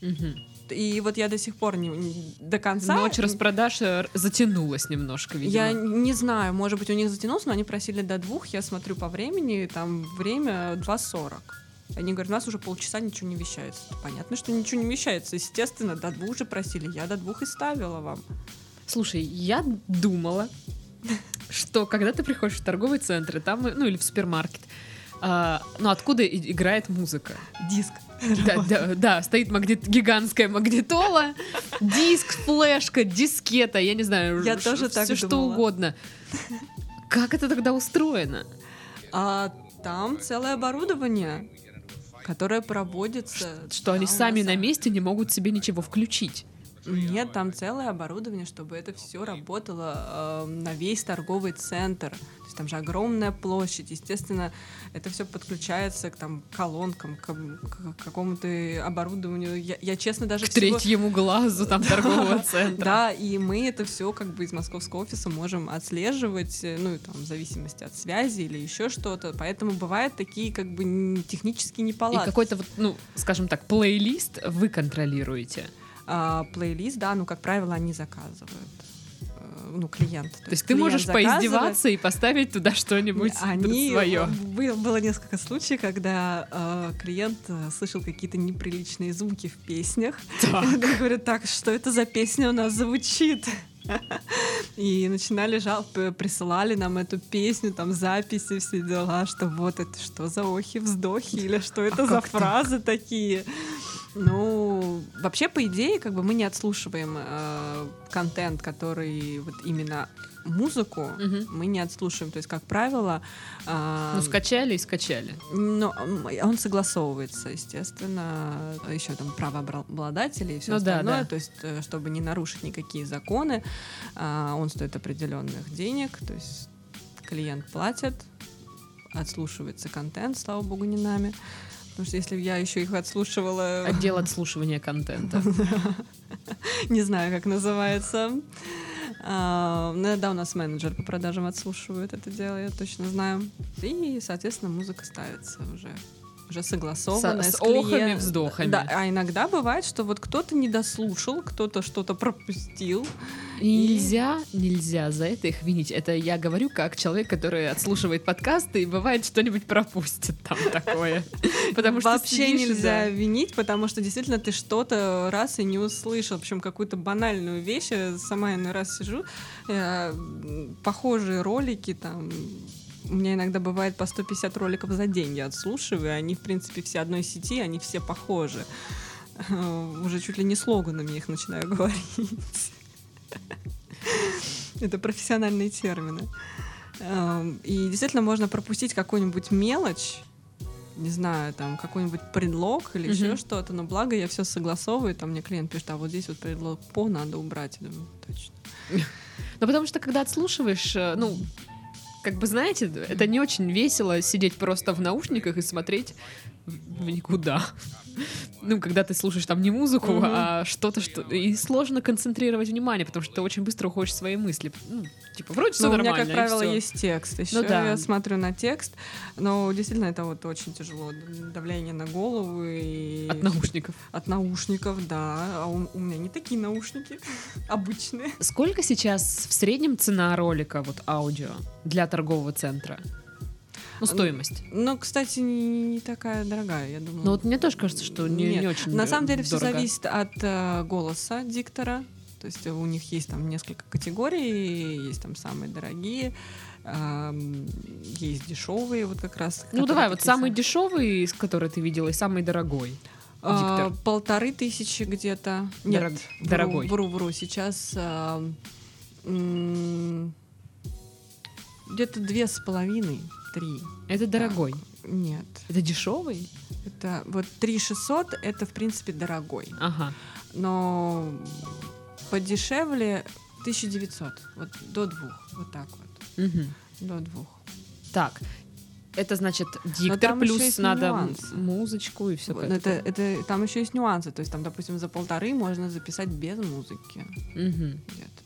Мгм. И вот я до сих пор не, не- до конца... Ночь распродаж э, затянулась немножко, видимо. Я не знаю, может быть, у них затянулся, но они просили до двух. Я смотрю по времени, там время 2.40. Они говорят, у нас уже полчаса ничего не вещается. Понятно, что ничего не вещается. Естественно, до двух же просили. Я до двух и ставила вам. Слушай, я думала, [laughs] что когда ты приходишь в торговый центр, там, ну или в супермаркет, а, ну откуда и- играет музыка? Диск. Да, да, да, стоит магнит, гигантская магнитола, диск, флешка, дискета, я не знаю, Я ш- тоже так что думала. угодно. Как это тогда устроено? А там целое оборудование, которое проводится. Что они сами на месте не могут себе ничего включить. Нет, там целое оборудование, чтобы это все работало э, на весь торговый центр. То есть там же огромная площадь. Естественно, это все подключается к там колонкам, к, к какому-то оборудованию. Я, я, честно даже К всего- третьему глазу там [laughs] торгового центра. Да, и мы это все как бы из московского офиса можем отслеживать, э, ну, и там, в зависимости от связи или еще что-то. Поэтому бывают такие как бы технические И неполадки. какой-то вот, ну, скажем так, плейлист вы контролируете. А, плейлист, да, ну, как правило, они заказывают. Э, Ну, клиент. То есть ты можешь поиздеваться и поставить туда что-нибудь Они свое. Было, несколько случаев, когда э, клиент э, слышал какие-то неприличные звуки в песнях. Так. Я говорю, так, что это за песня у нас звучит? И начинали жалобы, присылали нам эту песню, там записи, все дела, что вот это что за охи-вздохи, или что это А за как так? фразы такие. Ну, вообще, по идее, как бы мы не отслушиваем э, контент, который вот именно музыку, Мгм. мы не отслушиваем. То есть, как правило, а, Ну, скачали и скачали. но он согласовывается, естественно, еще там правообладатели и все Ну да, остальное. да. То есть, э, чтобы не нарушить никакие законы, а, он стоит определенных денег. То есть клиент платит, отслушивается контент, слава богу, не нами. Потому что если бы я еще их отслушивала, Отдел [laughs] отслушивания контента. [laughs] не знаю, как называется. А, ну, да, у нас менеджер по продажам отслушивает это дело, я точно знаю. И, соответственно, музыка ставится уже уже согласованная Со- с, с охами, вздохами. Да, а иногда бывает, что вот кто-то не дослушал, кто-то что-то пропустил. И нельзя, нельзя за это их винить. Это я говорю как человек, который отслушивает подкасты и бывает что-нибудь пропустит там такое. [laughs] Потому что Вообще нельзя винить, потому что действительно ты что-то раз и не услышал, причем какую-то банальную вещь. Я сама иной раз сижу, э, похожие ролики там. У меня иногда бывает по 150 роликов за день я отслушиваю, они, в принципе, все одной сети, они все похожи. Э, Уже чуть ли не слоганами их начинаю [laughs] говорить. Это профессиональные термины. Эм, И действительно можно пропустить какую-нибудь мелочь, не знаю, там какой-нибудь предлог или еще Мгм. что-то, но благо я все согласовываю, там мне клиент пишет, а вот здесь вот предлог по надо убрать. Я думаю, точно. Ну, потому что, когда отслушиваешь, э, ну, как бы, знаете, это не очень весело сидеть просто в наушниках и смотреть в никуда. Ну, когда ты слушаешь там не музыку, Мгм. а что-то, что... И сложно концентрировать внимание, потому что ты очень быстро уходишь в свои мысли. Ну, типа, вроде все Но у нормально. меня, как правило, всё. есть текст. Еще Ну да. я смотрю на текст, но действительно это вот очень тяжело. Давление на голову и... От наушников. От наушников, да. А у, у меня не такие наушники [laughs] обычные. Сколько сейчас в среднем цена ролика, вот аудио, для торгового центра? Ну, стоимость. Но, кстати, не, не такая дорогая, я думаю. Ну, вот мне тоже кажется, что не, Нет, не очень На э, самом деле все дорого. зависит от э, голоса диктора. То есть у них есть там несколько категорий, есть там самые дорогие, эм, есть дешевые, вот как раз. Ну, давай, вот самый сам- дешевый, из который ты видела, и самый дорогой. А, диктор. полторы тысячи где-то. Нет, Дорог- вру, дорогой. Вру, вру. Сейчас а, м, где-то две с половиной, три. Это дорогой. Нет, Это дешевый? это вот три шестьсот, это в принципе дорогой. Ага. но подешевле 1900, вот до двух, вот так вот, Мгм. до двух. Так. Это значит диктор, плюс надо нюанс. музычку и все. Вот это, это, там еще есть нюансы, то есть там, допустим, за полторы можно записать без музыки, где-то так.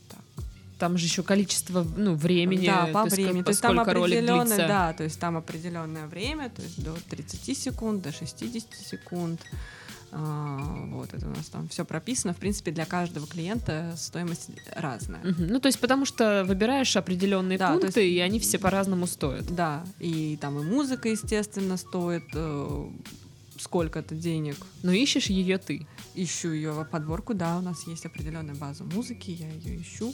Там же еще количество, ну, времени. Да, по то есть времени. как- То есть там определенное, да, то есть там определенное время, то есть до 30 секунд, до 60 секунд. А, вот это у нас там все прописано. В принципе, для каждого клиента стоимость разная. Мгм. Ну, то есть потому что выбираешь определенные Да, пункты, есть- и они все по-разному стоят. Да, и там и музыка, естественно, стоит э, сколько-то денег. Но ищешь ее ты. Ищу ее подборку, да, у нас есть определенная база музыки, я ее ищу.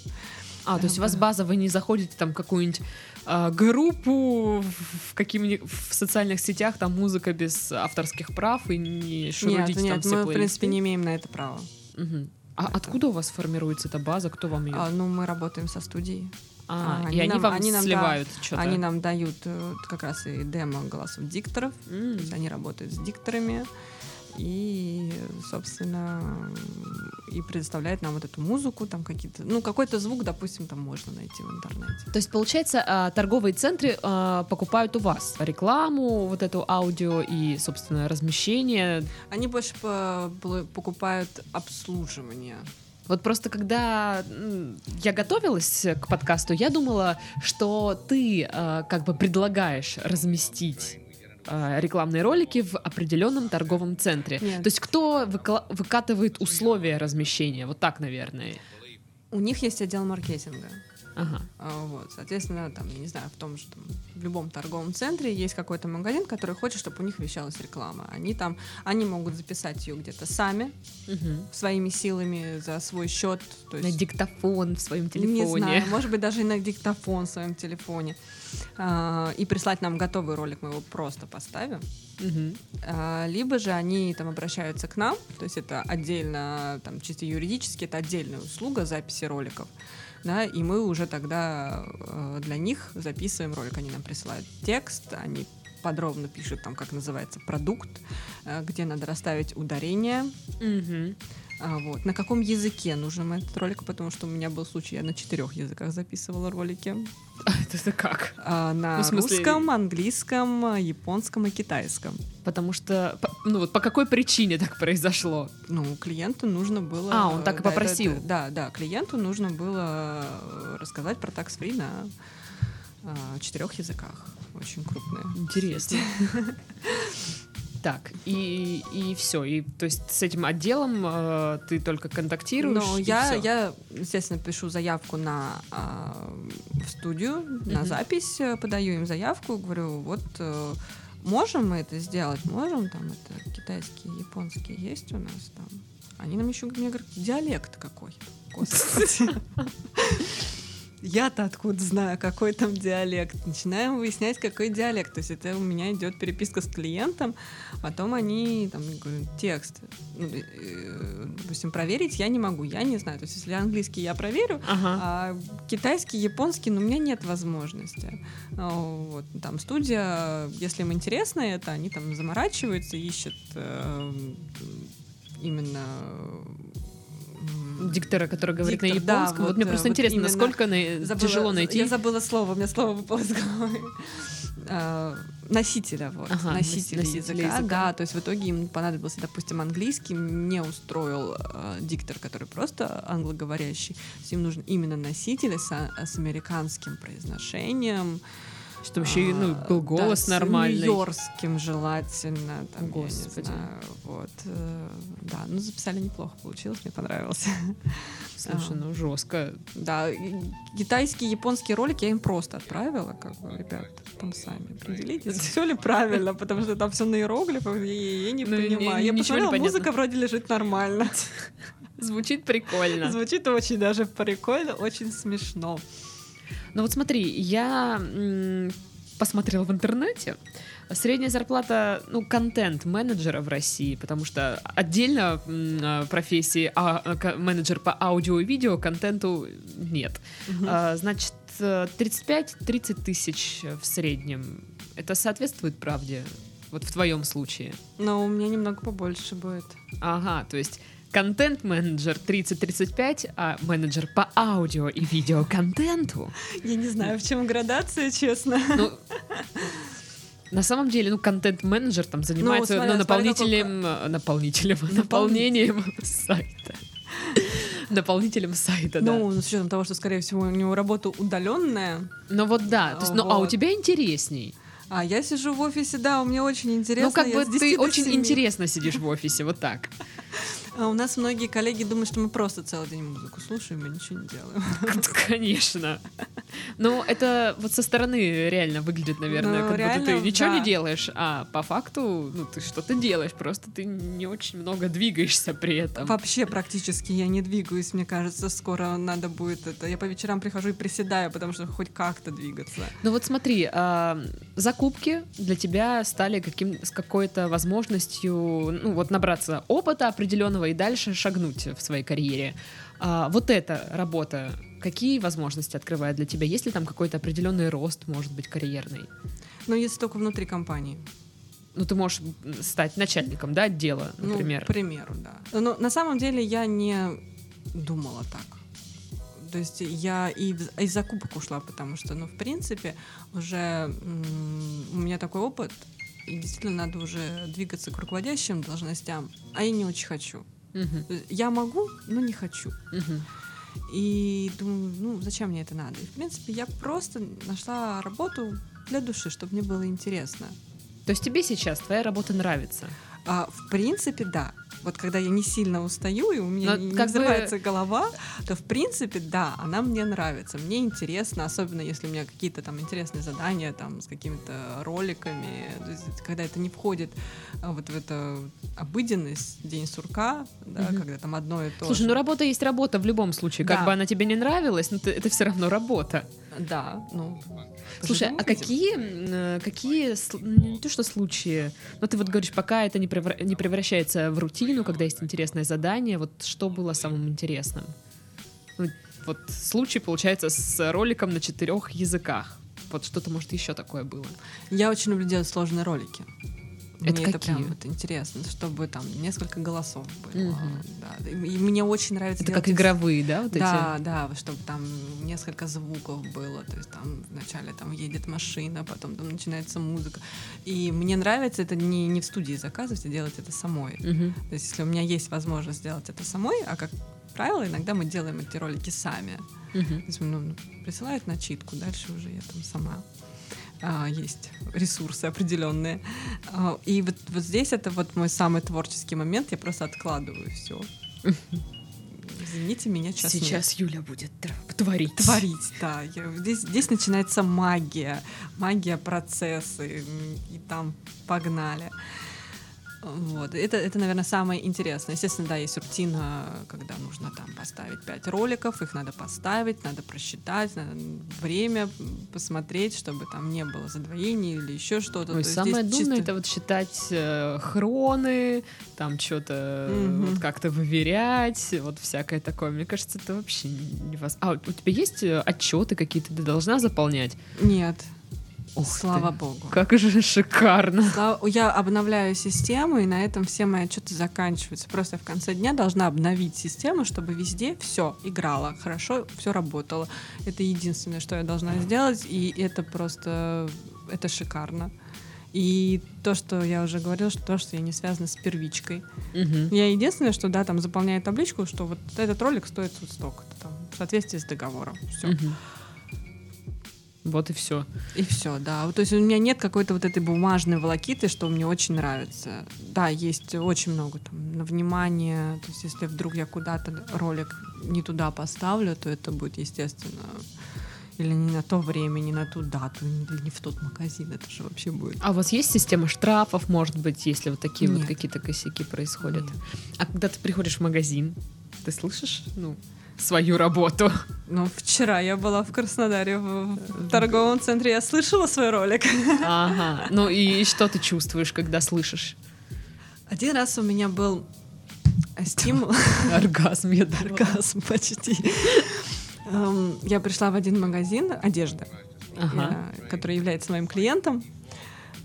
А, то есть у вас Да. база, вы не заходите там в какую-нибудь а, группу в, каким в социальных сетях, там музыка без авторских прав, и не Нет, шурудите там нет, все мы, в плейлисты? принципе, не имеем на это права. Мгм. А Это- откуда у вас формируется эта база? Кто вам ее? А, ну, мы работаем со студией. А, а, и они нам- вам они нам, да, сливают что-то. Они нам дают э, как раз и демо голосов дикторов. М. То есть они работают с дикторами и, собственно, и предоставляют нам вот эту музыку, там какие-то, ну, какой-то звук, допустим, там можно найти в интернете. То есть, получается, а, торговые центры а, покупают у вас рекламу, вот эту аудио и, собственно, размещение. Они больше покупают обслуживание. Вот просто когда я готовилась к подкасту, я думала, что ты а, как бы предлагаешь разместить а, рекламные ролики в определенном торговом центре. Нет. То есть кто выкатывает условия размещения? Вот так, наверное. У них есть отдел маркетинга. Ага. А, Вот, соответственно, там, я не знаю, в том же там, в любом торговом центре есть какой-то магазин, который хочет, чтобы у них вещалась реклама. Они там, они могут записать ее где-то сами Мгм. своими силами за свой счет. То На есть, диктофон в своем не телефоне. знаю, может быть даже и на диктофон в своем телефоне А, и прислать нам готовый ролик, мы его просто поставим. Мгм. А, Либо же они там обращаются к нам, то есть это отдельно, там чисто юридически, это отдельная услуга записи роликов. Да, и мы уже тогда э, для них записываем ролик. Они нам присылают текст, они подробно пишут там, как называется продукт, э, где надо расставить ударение, Мгм. А, вот. На каком языке нужен этот ролик, потому что у меня был случай, я на четырех языках записывала ролики. Это, это как? А, на Ну, смысле- русском, английском, японском и китайском. Потому что, ну вот по какой причине так произошло? Ну, клиенту нужно было... А, он так и да, попросил. это- да, да, клиенту нужно было э, рассказать про такс-фри на а, четырех языках. Очень крупные. Интересно. [laughs] Так, и, и все. И, то есть с этим отделом э, ты только контактируешь? И я, всё? я, естественно, пишу заявку на а, в студию, на Мгм. запись, э, подаю им заявку, говорю, вот э, можем мы это сделать, можем, там это китайские, японские есть у нас там. Они нам еще мне говорят, диалект какой. Господи. [laughs] [laughs] Я-то откуда знаю, какой там диалект. Начинаем выяснять, какой диалект. То есть это у меня идет переписка с клиентом, потом они там говорю, текст, ну, э, допустим, проверить я не могу, я не знаю. То есть если английский я проверю, Ага. а китайский, японский, ну, у меня нет возможности. А, Вот, там студия, если им интересно это, они там заморачиваются, ищут э, именно Диктора, который говорит Диктор, на да, японском. вот, вот, мне э, просто вот интересно, именно насколько на- забыла- тяжело найти. Я забыла слово, у меня слово выпало из головы. А, [laughs] Носителя, вот. Ага, носителя, носителя языка, языка. Да, то есть в итоге им понадобился, допустим, английский, не устроил э, диктор, который просто англоговорящий. То есть им нужен именно носитель с, а- с американским произношением. Чтобы еще ну, А, был да, голос с нормальный. нью-йоркским желательно. Там, Господи. знаю, вот. э, Да, ну записали неплохо, получилось, мне понравилось. Слушай, А. ну жестко. Да, китайские, японские ролики я им просто отправила, как бы, ребят, там сами определитесь, все ли правильно, потому что там все на иероглифах, и я не Ну, понимаю. Я посмотрела, музыка вроде лежит нормально. Звучит прикольно. Звучит очень даже прикольно, очень смешно. Ну вот смотри, я посмотрела в интернете. Средняя зарплата, ну, контент-менеджера в России, потому что отдельно а, профессии а, к- менеджер по аудио и видео контенту нет. А, значит, э, 35-30 тысяч в среднем. Это соответствует правде? Вот в твоем случае. Но у меня немного побольше будет. Ага, то есть контент-менеджер 30-35, а менеджер по аудио и видео контенту. Я не знаю, в чем градация, честно. Ну, на самом деле, ну, контент-менеджер там занимается смотря- ну, смотря наполнителем, э, наполнителем, наполнением сайта. наполнителем сайта, да. Ну, с учетом того, что, скорее всего, у него работа удаленная. Ну вот да, то есть, ну, а у Вот. тебя интересней. А я сижу в офисе, да, мне очень интересно. ну, как бы с 10 ты очень 7. интересно сидишь в офисе, вот так. А у нас многие коллеги думают, что мы просто целый день музыку слушаем и ничего не делаем. Конечно. Ну, это вот со стороны реально выглядит, наверное, Ну, как будто ты реально, ничего да. не делаешь, а по факту, ну, ты что-то делаешь, просто ты не очень много двигаешься при этом. Вообще практически я не двигаюсь, мне кажется, скоро надо будет это. Я по вечерам прихожу и приседаю, потому что хоть как-то двигаться. Ну вот смотри, а, закупки для тебя стали каким, с какой-то возможностью, ну вот набраться опыта определенного и дальше шагнуть в своей карьере. А, вот эта работа, какие возможности открывает для тебя? Есть ли там какой-то определенный рост, может быть, карьерный? Но если только внутри компании. Ну, ты можешь стать начальником, да, отдела, например. Ну, к примеру, да. Но на самом деле я не думала так. То есть я и из закупок ушла, потому что, ну, в принципе, уже у меня такой опыт, и действительно надо уже двигаться к руководящим должностям, а я не очень хочу. Я могу, но не хочу. И думаю, ну, зачем мне это надо? И, в принципе, я просто нашла работу для души, чтобы мне было интересно. То есть тебе сейчас твоя работа нравится? А, в принципе, да. Вот когда я не сильно устаю, и у меня Но не, не как бы- взрывается голова, то в принципе, да, она мне нравится. Мне интересно, особенно если у меня какие-то там интересные задания там с какими-то роликами. Есть, когда это не входит а, вот в эту обыденность, день сурка, да, Мгм. когда там одно и то Слушай, же. ну работа есть работа в любом случае. Как Да. бы она тебе не нравилась, но ты- это все равно работа. Да, ну. Слушай, а какие, какие, ну, не то что случаи, но ты вот говоришь, пока это не превращается в рутину, когда есть интересное задание, вот что было самым интересным? Ну, вот случай, получается, с роликом на четырех языках. Вот что-то, может, еще такое было. Я очень люблю делать сложные ролики. Это мне это прям какие? вот интересно, чтобы там несколько голосов было. Мгм. Да. И мне очень нравится Это делать как игровые, да, вот Да, да, чтобы там несколько звуков было, то есть там вначале там едет машина, потом там начинается музыка. И мне нравится это не, не в студии заказывать, а делать это самой. эти? Мгм. То есть если у меня есть возможность сделать это самой, а как правило, иногда мы делаем эти ролики сами. Мгм. То есть ну, присылают начитку, дальше уже я там сама. А, есть ресурсы определенные. А, и вот, вот здесь это вот мой самый творческий момент, я просто откладываю все. Извините меня, сейчас нет. Сейчас Юля будет творить. творить, да. Я- здесь, здесь начинается магия, магия процессы, и там погнали. Вот. Это, это, наверное, самое интересное. Естественно, да, есть рутина, когда нужно там поставить пять роликов, их надо поставить, надо просчитать, надо время посмотреть, чтобы там не было задвоений или еще что-то. Ой, То самое думное чисто- это вот считать э, хроны, там что-то Мгм. вот как-то выверять, вот всякое такое. Мне кажется, это вообще не вас. А у тебя есть э, отчеты какие-то, ты должна заполнять? Нет, Ух слава ты. богу. Как же [laughs] шикарно. Слава- Я обновляю систему, и на этом все мои отчеты заканчиваются. Просто в конце дня должна обновить систему, чтобы везде все играло, хорошо все работало. Это единственное, что я должна сделать, и это просто это шикарно. И то, что я уже говорила, что то, что я не связана с первичкой. Мгм. Я единственное, что да, там заполняю табличку, что вот этот ролик стоит вот столько-то там, в соответствии с договором. Все. Мгм. Вот и все. И все, да. Вот, То есть у меня нет какой-то вот этой бумажной волокиты, что мне очень нравится. Да, есть очень много там на внимание. То есть если вдруг я куда-то ролик не туда поставлю, то это будет, естественно, или не на то время, не на ту дату, или не в тот магазин. Это же вообще будет. А у вас есть система штрафов, может быть, если вот такие вот Нет. какие-то косяки происходят? Нет. А когда ты приходишь в магазин, ты слышишь, ну, свою работу? Ну, вчера я была в Краснодаре в, торговом центре, я слышала свой ролик. [laughs] Ага. Ну и что ты чувствуешь, когда слышишь? Один раз у меня был стимул. [laughs] Оргазм, я. Оргазм почти. Эм, Я пришла в один магазин одежды, э, который является моим клиентом.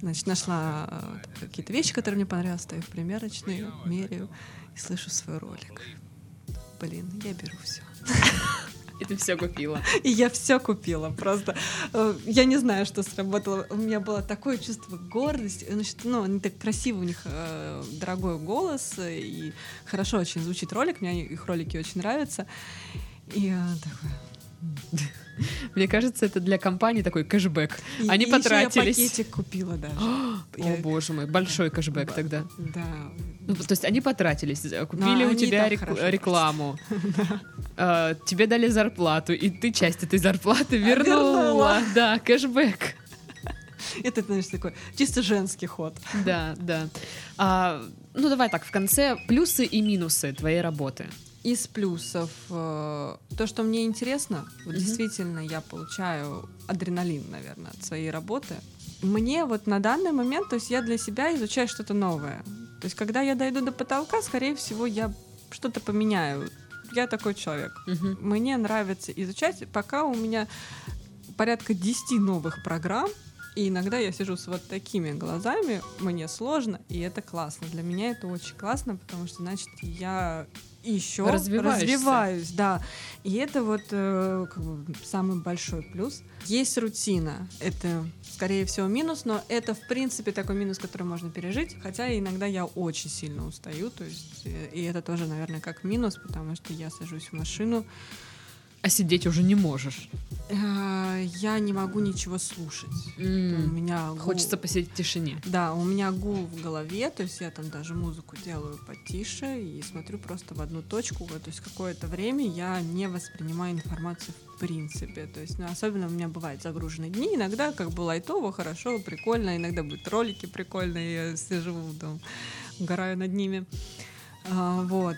Значит, нашла э, какие-то вещи, которые мне понравились, стою в примерочной, меряю и слышу свой ролик. Блин, я беру все. [laughs] И ты все купила. И я все купила. Просто э, я не знаю, что сработало. У меня было такое чувство гордости. Значит, ну, они так красиво, у них э, дорогой голос, и хорошо очень звучит ролик. Мне их ролики очень нравятся. И э, такое. [laughs] Мне кажется, это для компании такой кэшбэк. И- Они и потратились. Я пакетик купила даже. [gasps] О, Я- боже мой, большой кэшбэк Ба- тогда. Да. Ну, то есть они потратились, э, купили у они тебя рек- рекламу, [laughs] э, тебе дали зарплату, и ты часть этой зарплаты [laughs] вернула. вернула. Да, кэшбэк. Это, знаешь, такой чисто женский ход. Да, да. А, ну, давай так, в конце плюсы и минусы твоей работы. Из плюсов э, то, что мне интересно, вот Мгм. действительно я получаю адреналин, наверное, от своей работы. Мне вот на данный момент, то есть я для себя изучаю что-то новое. То есть когда я дойду до потолка, скорее всего, я что-то поменяю. Я такой человек. Мгм. Мне нравится изучать, пока у меня порядка 10 новых программ, и иногда я сижу с вот такими глазами, мне сложно, и это классно. Для меня это очень классно, потому что, значит, я еще развиваюсь, да. И это вот э, как бы самый большой плюс. Есть рутина. Это, скорее всего, минус, но это, в принципе, такой минус, который можно пережить. Хотя иногда я очень сильно устаю, то есть, э, и это тоже, наверное, как минус, потому что я сажусь в машину, А сидеть уже не можешь. Э, Я не могу ничего слушать. У М, меня гул- Хочется посидеть в тишине. Да, у меня гул в голове, то есть я там даже музыку делаю потише и смотрю просто в одну точку. То есть какое-то время я не воспринимаю информацию в принципе. То есть, ну, особенно у меня бывают загруженные дни. Иногда как бы лайтово, хорошо, прикольно. Иногда будут ролики прикольные, я сижу там, угораю над ними. А, вот.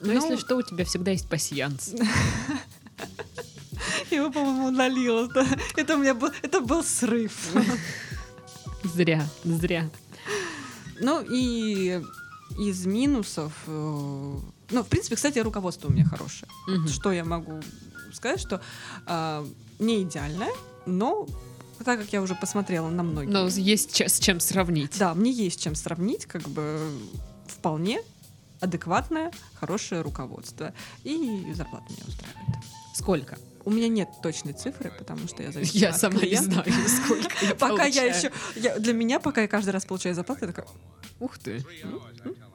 Но Ну, если что, у тебя всегда есть пасьянс. [laughs] [laughs] Его, по-моему, удалилось. да. Это у меня был, это был срыв. [laughs] Зря, зря. Ну и из минусов, э, ну, в принципе, кстати, руководство у меня хорошее. Мгм. Что я могу сказать, что э, не идеальное, но так как я уже посмотрела на многие, Но есть с чем сравнить. да, мне есть чем сравнить, как бы вполне адекватное, хорошее руководство. И зарплата меня устраивает. Сколько? У меня нет точной цифры, потому что я зависима Я от сама не клиента. знаю, [laughs] сколько я Пока я еще... я- для меня, пока я каждый раз получаю зарплату, я такая... Ух ты.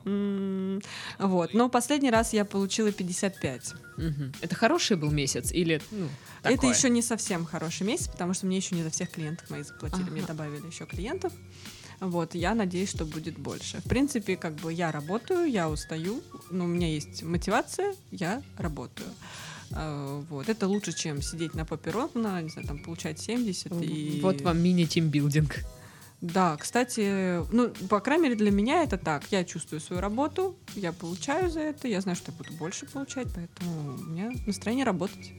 «М, Вот. Но последний раз я получила 55. Мгм. Это хороший был месяц или ну, Это такое? еще не совсем хороший месяц, потому что мне еще не за всех клиентов мои заплатили. Мне Ага. добавили еще клиентов. Вот, я надеюсь, что будет больше. В принципе, как бы я работаю, я устаю, но у меня есть мотивация, я работаю. А, Вот. Это лучше, чем сидеть на попе ровно, не знаю, там, получать 70 и... Вот вам мини-тимбилдинг. Да, кстати, ну, по крайней мере, для меня это так. Я чувствую свою работу, я получаю за это, я знаю, что я буду больше получать, поэтому у меня настроение работать.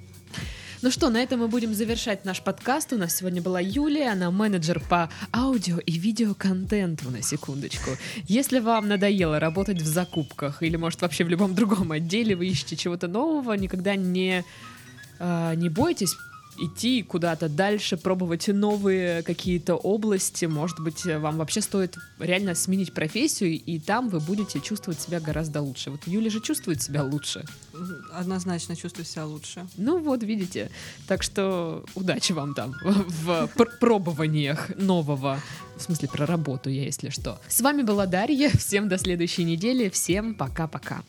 Ну что, на этом мы будем завершать наш подкаст. У нас сегодня была Юлия, она менеджер по аудио и видеоконтенту, на секундочку. Если вам надоело работать в закупках или, может, вообще в любом другом отделе, вы ищете чего-то нового, никогда не, а, не бойтесь идти куда-то дальше, пробовать новые какие-то области. Может быть, вам вообще стоит реально сменить профессию, и там вы будете чувствовать себя гораздо лучше. Вот Юля же чувствует себя лучше. Однозначно чувствую себя лучше. Ну вот, видите. Так что удачи вам там в пр- пробованиях нового. В смысле, про работу я, если что. С вами была Дарья. Всем до следующей недели. Всем пока-пока.